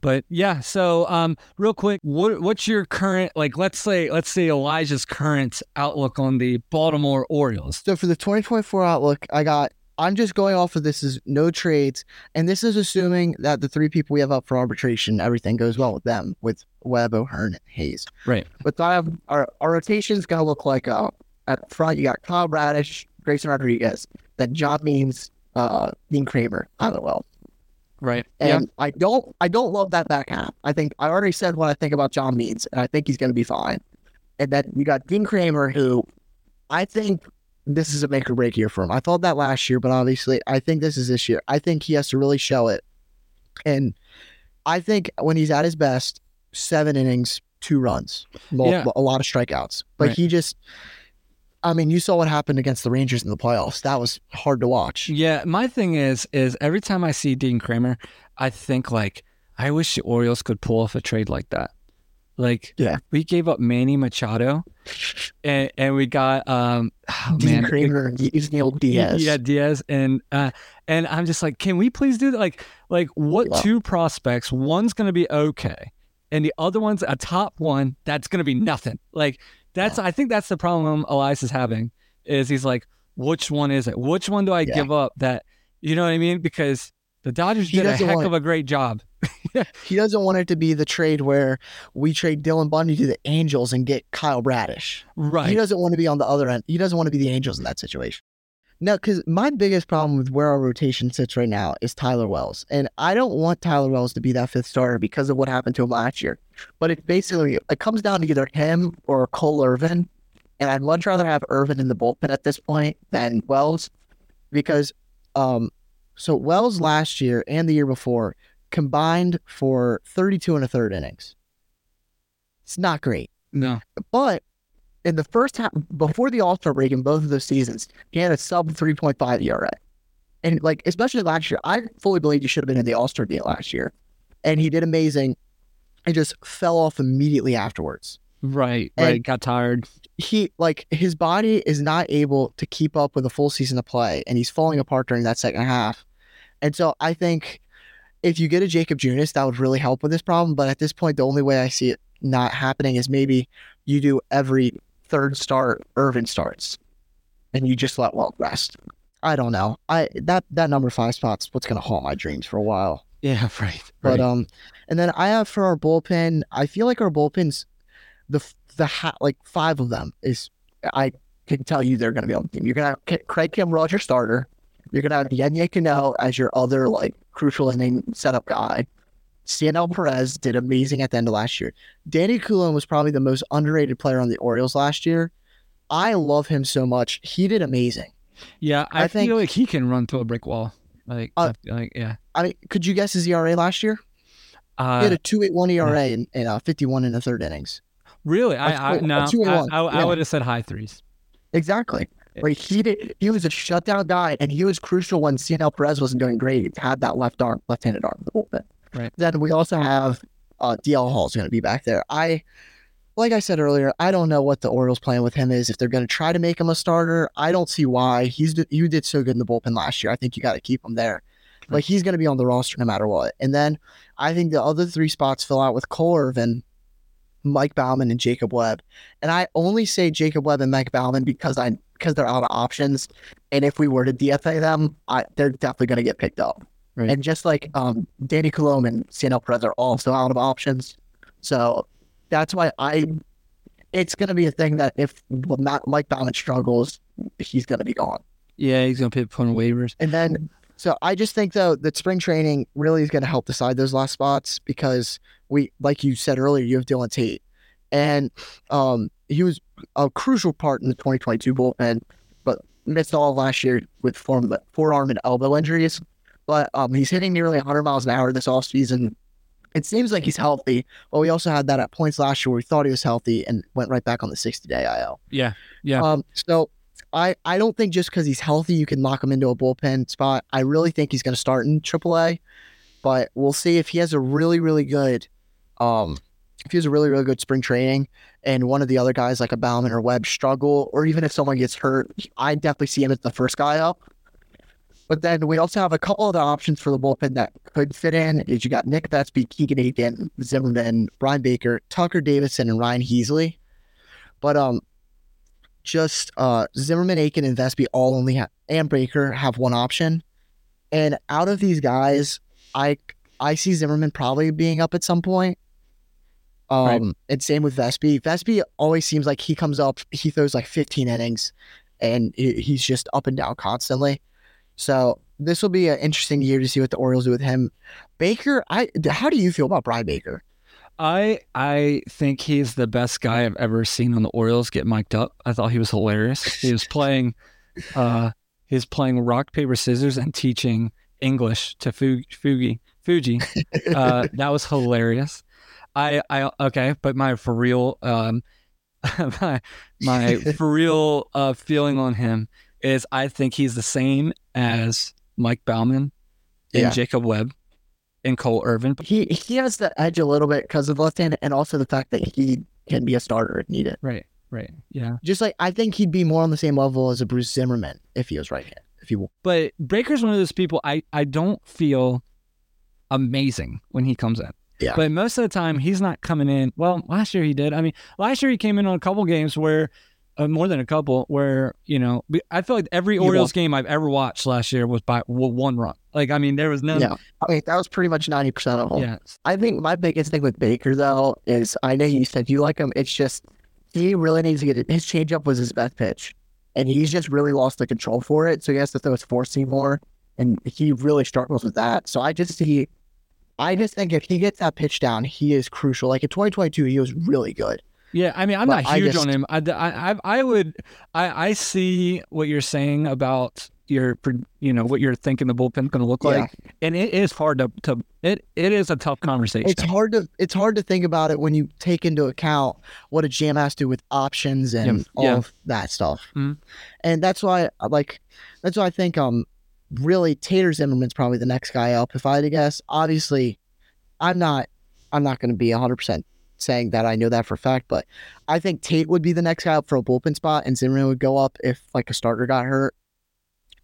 But yeah, so um, real quick, what what's your current like? Let's say let's say Elijah's current outlook on the Baltimore Orioles. So for the 2024 outlook, I got. I'm just going off of this is no trades, and this is assuming that the three people we have up for arbitration, everything goes well with them, with Webb, O'Hearn, and Hays. Right. But I have our our rotation's gonna look like uh, at the front you got Kyle Bradish, Grayson Rodriguez, then John Means, uh, Dean Kremer, Tyler Wells. Right. And I don't I don't love that back half. I think I already said what I think about John Means, and I think he's gonna be fine. And then you got Dean Kremer, who I think this is a make or break year for him. I thought that last year, but obviously I think this is this year. I think he has to really show it. And I think when he's at his best, seven innings, two runs, multiple, a lot of strikeouts. But Right. he just I mean, you saw what happened against the Rangers in the playoffs. That was hard to watch. Yeah. My thing is, is every time I see Dean Kremer, I think like, I wish the Orioles could pull off a trade like that. Like, Yeah. we gave up Manny Machado, and and we got um, <sighs> oh, Dean man, Kremer, Neil Diaz. Yeah, Diaz, and uh, and I'm just like, can we please do that? Like, like what Yeah. two prospects? One's gonna be okay, and the other one's a top one that's gonna be nothing. Like that's, I think that's the problem Elias is having. Is he's like, which one is it? Which one do I Yeah. give up? That you know what I mean? Because the Dodgers He did a heck of a great job. <laughs> He doesn't want it to be the trade where we trade Dylan Bundy to the Angels and get Kyle Bradish. Right. He doesn't want to be on the other end. He doesn't want to be the Angels in that situation. No, because my biggest problem with where our rotation sits right now is Tyler Wells. And I don't want Tyler Wells to be that fifth starter because of what happened to him last year. But it basically it comes down to either him or Cole Irvin. And I'd much rather have Irvin in the bullpen at this point than Wells because um so Wells last year and the year before combined for 32 and a third innings. It's not great. No. But in the first half, before the All Star break in both of those seasons, he had a sub 3.5 ERA. And like, especially last year, I fully believe he should have been in the All Star game last year. And he did amazing. It just fell off immediately afterwards. Right. And- Right. Got tired. He, like, his body is not able to keep up with a full season of play, and he's falling apart during that second half. And so I think if you get a Jakob Junis, that would really help with this problem. But at this point, the only way I see it not happening is maybe you do every third start, Irvin starts, and you just let Walt rest. I don't know. I that that number five spot's what's gonna haunt my dreams for a while. Yeah, <laughs> right. But um, and then I have for our bullpen. I feel like our bullpens, the the ha- like five of them is I can tell you they're going to be on the team. You're going to have Craig Kimbrel as your starter. You're going to have Yennier Cano as your other like crucial inning setup guy. Cionel Perez did amazing at the end of last year. Danny Coulombe was probably the most underrated player on the Orioles last year. I love him so much. He did amazing. yeah, I, I think- feel like he can run through a brick wall. Like, Uh, I like yeah. I mean, could you guess his ERA last year? He Uh, had a two eight one ERA in, in uh, fifty one in the third innings. really? I, I no. I, one, I, I yeah. would have said high threes. Exactly. Like he did, he was a shutdown guy, and he was crucial when Cionel Perez wasn't doing great. He had that left arm, left-handed arm a little bit. Right. Then we also have uh, DL Hall's going to be back there. I, like I said earlier, I don't know what the Orioles' plan with him is. If they're going to try to make him a starter, I don't see why. He's you did so good in the bullpen last year. I think you got to keep him there. Like he's going to be on the roster no matter what. And then I think the other three spots fill out with Cole Irvin, Mike Baumann, and Jacob Webb. And I only say Jacob Webb and Mike Baumann because I because they're out of options. And if we were to DFA them, I, they're definitely going to get picked up. Right. And just like um, Danny Coulombe and Cionel Perez are also out of options. So that's why I. It's going to be a thing that if not Mike Baumann struggles, he's going to be gone. Yeah, he's gonna put put on waivers. And then, so I just think though that spring training really is going to help decide those last spots because we, like you said earlier, you have Dylan Tate, and um, he was a crucial part in the 2022 bullpen, but missed all of last year with form, forearm and elbow injuries. But um, he's hitting nearly 100 miles an hour this offseason. It seems like he's healthy, but we also had that at points last year where we thought he was healthy and went right back on the 60 day IL. Yeah, yeah. Um, so I, I don't think just because he's healthy, you can lock him into a bullpen spot. I really think he's going to start in AAA, but we'll see if he has a really, really good, um, if he has a really, really good spring training and one of the other guys like a Baumann or Webb struggle, or even if someone gets hurt, I definitely see him as the first guy up. But then we also have a couple other options for the bullpen that could fit in. Is you got Nick Vespi, Keegan Akin, Zimmerman, Bryan Baker, Tucker Davidson, and Ryan Heasley. But um, just uh, Zimmerman, Akin, and Vespi all only have, and Baker have one option. And out of these guys, I I see Zimmerman probably being up at some point. Um, Right. and same with Vespi. Vespi always seems like he comes up, he throws like 15 innings, and he- he's just up and down constantly. So this will be an interesting year to see what the Orioles do with him. Baker, I how do you feel about Bryan Baker? I I think he's the best guy I've ever seen on the Orioles get mic'd up. I thought he was hilarious. He was playing, <laughs> uh, he was playing rock paper scissors and teaching English to Fu- Fugi Fuji. Uh, <laughs> that was hilarious. I I okay, but my for real um, <laughs> my my for real uh feeling on him is I think he's the same as Mike Baumann and Yeah. Jacob Webb and Cole Irvin. He he has the edge a little bit because of left hand, and also the fact that he can be a starter if needed. Right, right, yeah. Just like I think he'd be more on the same level as a Bruce Zimmerman if he was right hand. If he will But Baker's one of those people I, I don't feel amazing when he comes in. Yeah. But most of the time he's not coming in. Well, last year he did. I mean, last year he came in on a couple games where, uh, more than a couple, where you know I feel like every Orioles game I've ever watched last year was by one run. Like I mean, there was none. yeah, I mean that was pretty much ninety percent of them. Yeah. I think my biggest thing with Baker though is I know you said you like him. It's just he really needs to get it. His changeup was his best pitch, and he's just really lost the control for it. So he has to throw his four seam more, and he really struggles with that. So I just see, I just think if he gets that pitch down, he is crucial. Like in 2022, he was really good. Yeah, I mean, I'm But not huge just- on him. I, I, I- would, I, I see what you're saying about your, you know, what you're thinking the bullpen's going to look Yeah. like, and it is hard to, to, it, it is a tough conversation. It's hard to it's hard to think about it when you take into account what a jam has to do with options and Yeah, all yeah. of that stuff. Mhm. And that's why like that's why I think um really Tater Zimmerman's probably the next guy up if I had to guess. Obviously, I'm not I'm not going to be 100% saying that I know that for a fact, but I think Tate would be the next guy up for a bullpen spot and Zimmerman would go up if like a starter got hurt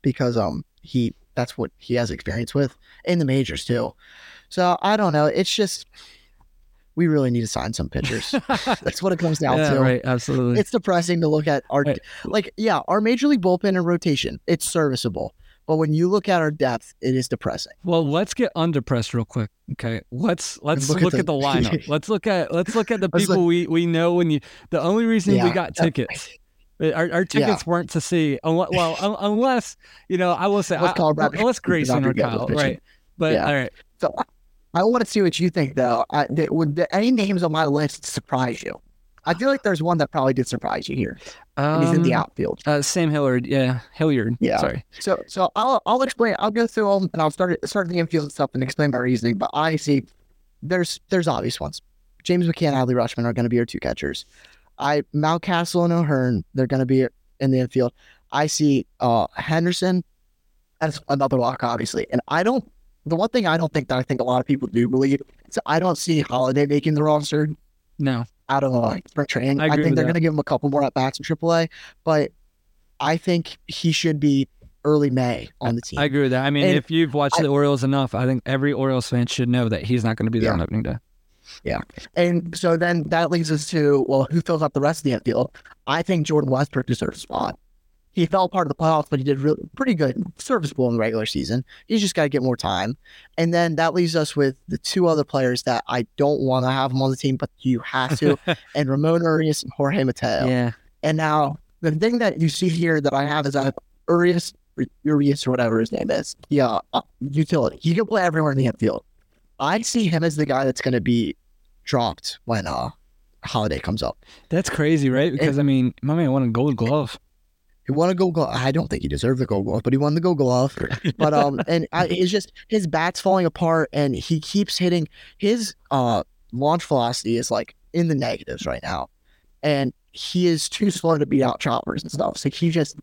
because um he that's what he has experience with in the majors too. So I don't know. It's just we really need to sign some pitchers. <laughs> That's what it comes down yeah, to. right, absolutely. It's depressing to look at our Right. like yeah, our major league bullpen and rotation. It's serviceable. But when you look at our depth, it is depressing. Well, let's get undepressed real quick. Okay. Let's let's Look look, at at, the- the, lineup. <laughs> let's look at let's look at the <laughs> people we, we know when you the only reason we got tickets. uh, Our, our tickets weren't to see unless, well unless you know I will say Unless I- Kyle Bradley- unless Grayson or Kyle right but Yeah. all right So I- I want to see what you think, though. I, would any names on my list surprise you? I feel like there's one that probably did surprise you here. And he's in the Um, outfield. uh, Sam Hilliard yeah Hilliard Yeah. sorry So, so I'll I'll explain. I'll go through them and I'll start start the infield stuff and explain my reasoning. But I see there's there's obvious ones. James McCann, Adley Rutschman are going to be our two catchers. I Mountcastle and O'Hearn they're going to be in the infield. I see uh Henderson as another lock, obviously, and I don't. The one thing I don't think that I think a lot of people do believe is I don't see Holliday making the roster no out of uh, spring training. I I, think they're going to give him a couple more at bats in AAA, but I think he should be early May on the team. I agree with that I mean And if you've watched I- the Orioles enough I think every Orioles fan should know that he's not going to be there Yeah. on opening day Yeah. and so then that leads us to well, who fills up the rest of the infield? I think Jordan Westburg deserves a spot. He fell part of the playoffs, but he did really pretty good, serviceable in the regular season. He's just got to get more time. And then that leaves us with the two other players that I don't want to have them on the team, but you have to, <laughs> and Ramon Urias and Jorge Mateo. yeah And now the thing that you see here that I have is I have Urias, Urias or whatever his name is. Yeah, uh, utility. He can play everywhere in the infield. I see him as the guy that's going to be dropped when uh Holliday comes up. that's crazy right because I mean my man won a Gold Glove He won a Gold Glove. I don't think he deserved the Gold Glove, but he won the Gold Glove. But um, <laughs> and I, it's just his bat's falling apart, and he keeps hitting. His uh launch velocity is like in the negatives right now, and he is too slow to beat out choppers and stuff. So he just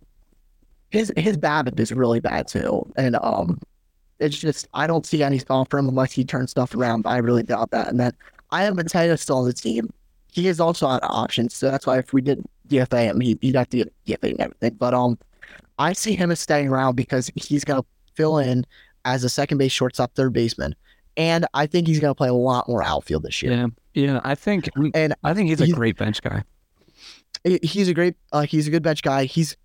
his his BABIP is really bad too, and um, it's just I don't see any spot for him unless he turns stuff around. But I really doubt that. And then I have Mateo still on the team. He is also out of options, so that's why if we did DFA him, he, he'd have to get DFA and everything. But um, I see him as staying around because he's gonna fill in as a second base, shortstop, third baseman, and I think he's gonna play a lot more outfield this year. yeah yeah I think And I think he's a great bench guy he's a great, uh, he's a good bench guy. He's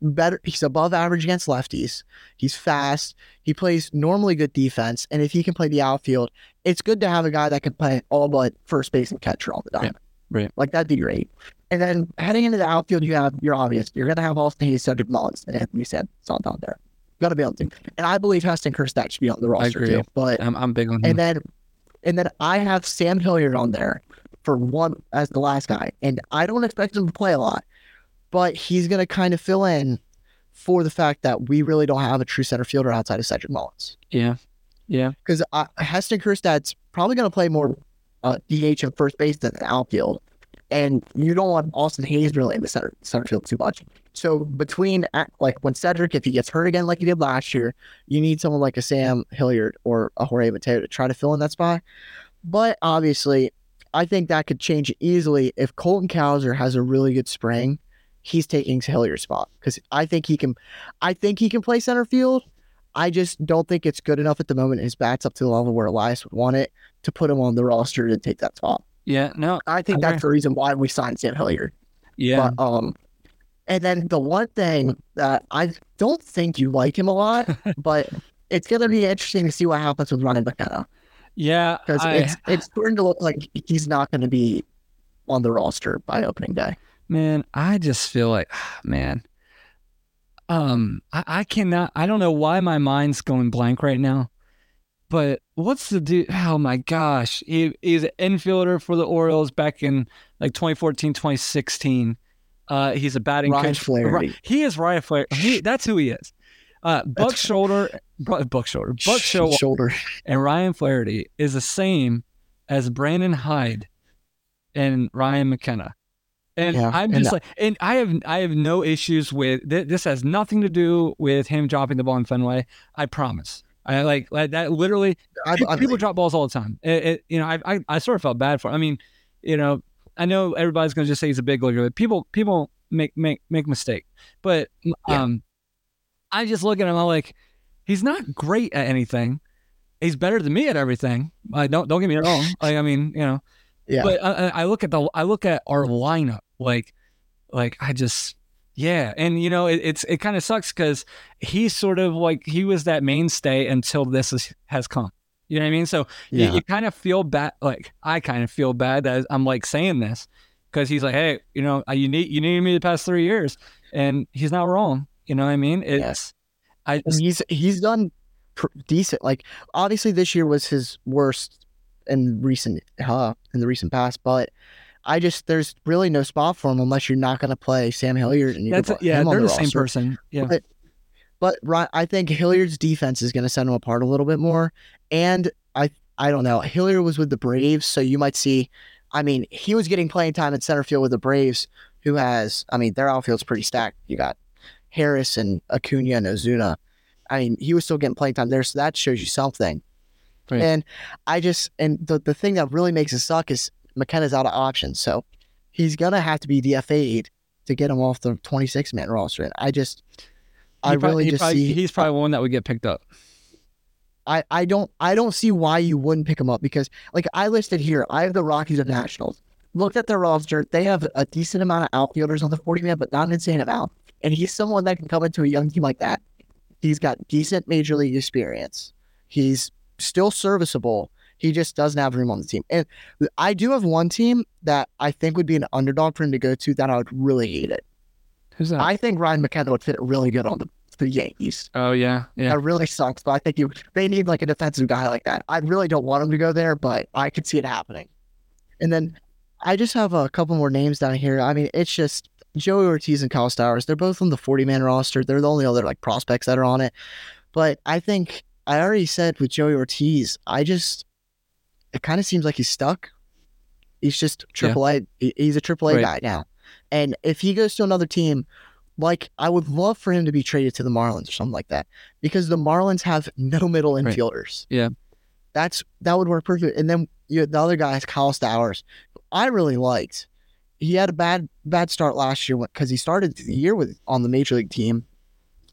better. He's above average against lefties. He's fast. He plays normally good defense, and if he can play the outfield, it's good to have a guy that can play all but first base and catcher all the time. right. Like that'd be great. And then heading into the outfield, you have you're obvious. You're gonna have Austin Hays, Cedric Mullins, and Anthony said Santander. Gotta be on the team. And I believe Heston Kjerstad should be on the roster agree. too. But I'm, I'm big on him and then and then I have Sam Hilliard on there for one as the last guy. And I don't expect him to play a lot, but he's gonna kind of fill in for the fact that we really don't have a true center fielder outside of Cedric Mullins. yeah yeah Because uh, Heston Kjerstad's probably gonna play more uh, DH and first base than outfield. And you don't want Austin Hays really in the center center field too much. So between like when Cedric, if he gets hurt again like he did last year, you need someone like a Sam Hilliard or a Jorge Mateo to try to fill in that spot. But obviously, I think that could change easily if Colton Cowser has a really good spring. He's taking Hilliard's spot because I think he can. I think he can play center field. I just don't think it's good enough at the moment. His bat's up to the level where Elias would want it to put him on the roster to take that spot. Yeah no I think that's the reason why we signed Sam Hilliard. yeah But um, and then the one thing that I don't think you like him a lot, <laughs> but it's gonna be interesting to see what happens with Ryan McKenna yeah because I- it's it's starting to look like he's not going to be on the roster by opening day. Man, I just feel like, man, um, I, I cannot. I don't know why my mind's going blank right now. But what's the dude? Oh my gosh, he, he's an infielder for the Orioles back in like 2014, 2016. Uh, he's a batting Ryan coach. Flaherty. He is Ryan Flaherty. He, that's who he is. Uh, Buck That's- Shoulder, Bu- Buck Showalter, Buck Showalter, shoulder. and Ryan Flaherty is the same as Brandon Hyde and Ryan McKenna. And Yeah, I'm and just like, and I have I have no issues with th- this. Has nothing to do with him dropping the ball in Fenway. I promise. I like, like that. Literally, I, pe- I people believe- drop balls all the time. It, it, you know, I, I I sort of felt bad for. I mean, you know, I know everybody's gonna just say he's a big leaguer. But people people make make make mistake. But Yeah. um, I just look at him. I'm like, he's not great at anything. He's better than me at everything. I don't don't get me wrong. <laughs> Like, I mean, you know, yeah. but I, I- I look at the I look at our lineup like like I just Yeah, and you know it, it's it kind of sucks because he's sort of like he was that mainstay until this is, has come. You know what I mean? So you, Yeah. you kind of feel bad. Like I kind of feel bad that I'm like saying this because he's like, hey, you know, uh, you need you needed me the past three years, and he's not wrong. You know what I mean? It's I just, he's he's done pr- decent. Like obviously this year was his worst in recent uh, in the recent past, but I just there's really no spot for him unless you're not going to play Sam Hilliard and you that's yeah, him on they're the same person. Yeah, But- But I think Hilliard's defense is going to set him apart a little bit more. And I I don't know. Hilliard was with the Braves, so you might see. I mean, he was getting playing time at center field with the Braves, who has. I mean, their outfield's pretty stacked. You got Harris and Acuna and Ozuna. I mean, he was still getting playing time there, so that shows you something. Right. And I just and the the thing that really makes it suck is McKenna's out of options, so he's gonna have to be DFA'd to get him off the 26 man roster. And I just, I He really just probably- see. he's probably one that would get picked up. I, I don't I don't see why you wouldn't pick him up because like I listed here, I have the Rockies and Nationals. Looked at their roster, they have a decent amount of outfielders on the 40 man, but not an insane amount. And he's someone that can come into a young team like that. He's got decent major league experience. He's still serviceable. He just doesn't have room on the team. And I do have one team that I think would be an underdog for him to go to that I would really hate it. Who's that? I think Ryan McKenna would fit really good on the, the Yankees. oh yeah, yeah. That really sucks, but I think you they need like a defensive guy like that. I really don't want him to go there, but I could see it happening. And then I just have a couple more names down here. I mean, it's just Joey Ortiz and Kyle Stowers. They're both on the 40 man roster. They're the only other like prospects that are on it. But I think I already said with Joey Ortiz, I just it kind of seems like he's stuck. He's just Yeah. A. He's a triple A Right. guy now. And if he goes to another team, like I would love for him to be traded to the Marlins or something like that, because the Marlins have <laughs> no middle Right. infielders. Yeah. that's that would work perfect. And then you the other guy is Kyle Stowers. I really liked. He had a bad bad start last year because he started the year with on the major league team,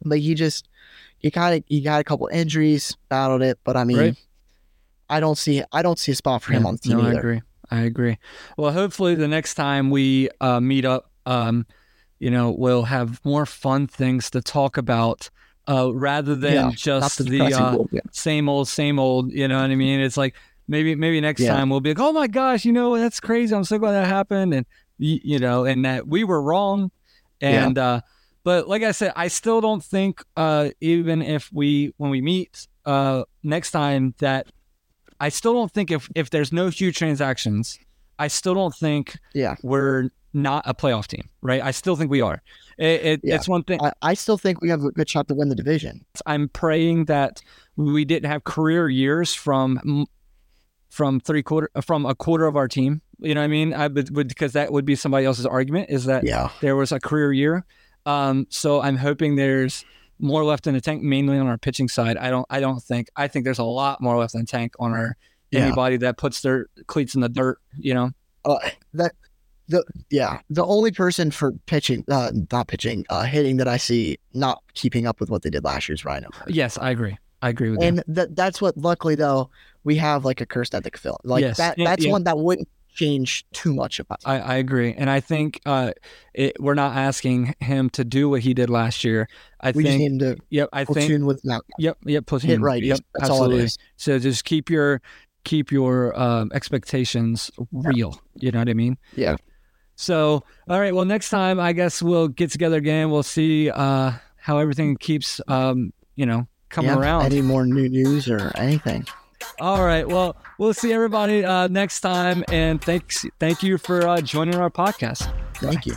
but he just he kind of he got a couple injuries, battled it. But I mean, Right. I don't see I don't see a spot for him Yeah, on the team no, I agree. I agree. Well, hopefully the next time we uh, meet up, um, you know, we'll have more fun things to talk about uh, rather than Yeah, just the uh, yeah. same old, same old. You know what I mean? It's like maybe maybe next Yeah. time we'll be like, oh my gosh, you know that's crazy. I'm so glad that happened, and you know, and that we were wrong. And uh, but like I said, I still don't think uh, even if we when we meet uh, next time that I still don't think if if there's no huge transactions, I still don't think Yeah. we're not a playoff team, right? I still think we are. It, it, Yeah. It's one thing. I, I still think we have a good shot to win the division. I'm praying that we didn't have career years from from three quarter from a quarter of our team. You know what I mean? I would, would because that would be somebody else's argument is that Yeah. there was a career year. Um, so I'm hoping there's more left in the tank, mainly on our pitching side. I don't I don't think I think there's a lot more left in the tank on our Yeah. anybody that puts their cleats in the dirt. You know, Uh, that the yeah the only person for pitching uh not pitching uh hitting that I see not keeping up with what they did last year is Rhino. yes, I agree. I agree with. And that that's what luckily though we have like a cursed ethic film. Like Yes. that that's yeah. one that wouldn't change too much about I, I agree, and I think uh, it, we're not asking him to do what he did last year. I we think, need him to yep, I think, with now yep, yep, platoon, hit right. Yep, that's absolutely. all it is. So just keep your keep your um, expectations real. You know what I mean? Yeah. So all right, well, next time I guess we'll get together again. We'll see uh, how everything keeps um, you know coming Yeah, around. Any more new news or anything? All right. Well, we'll see everybody uh, next time, and thanks. Thank you for uh, joining our podcast. Thank you.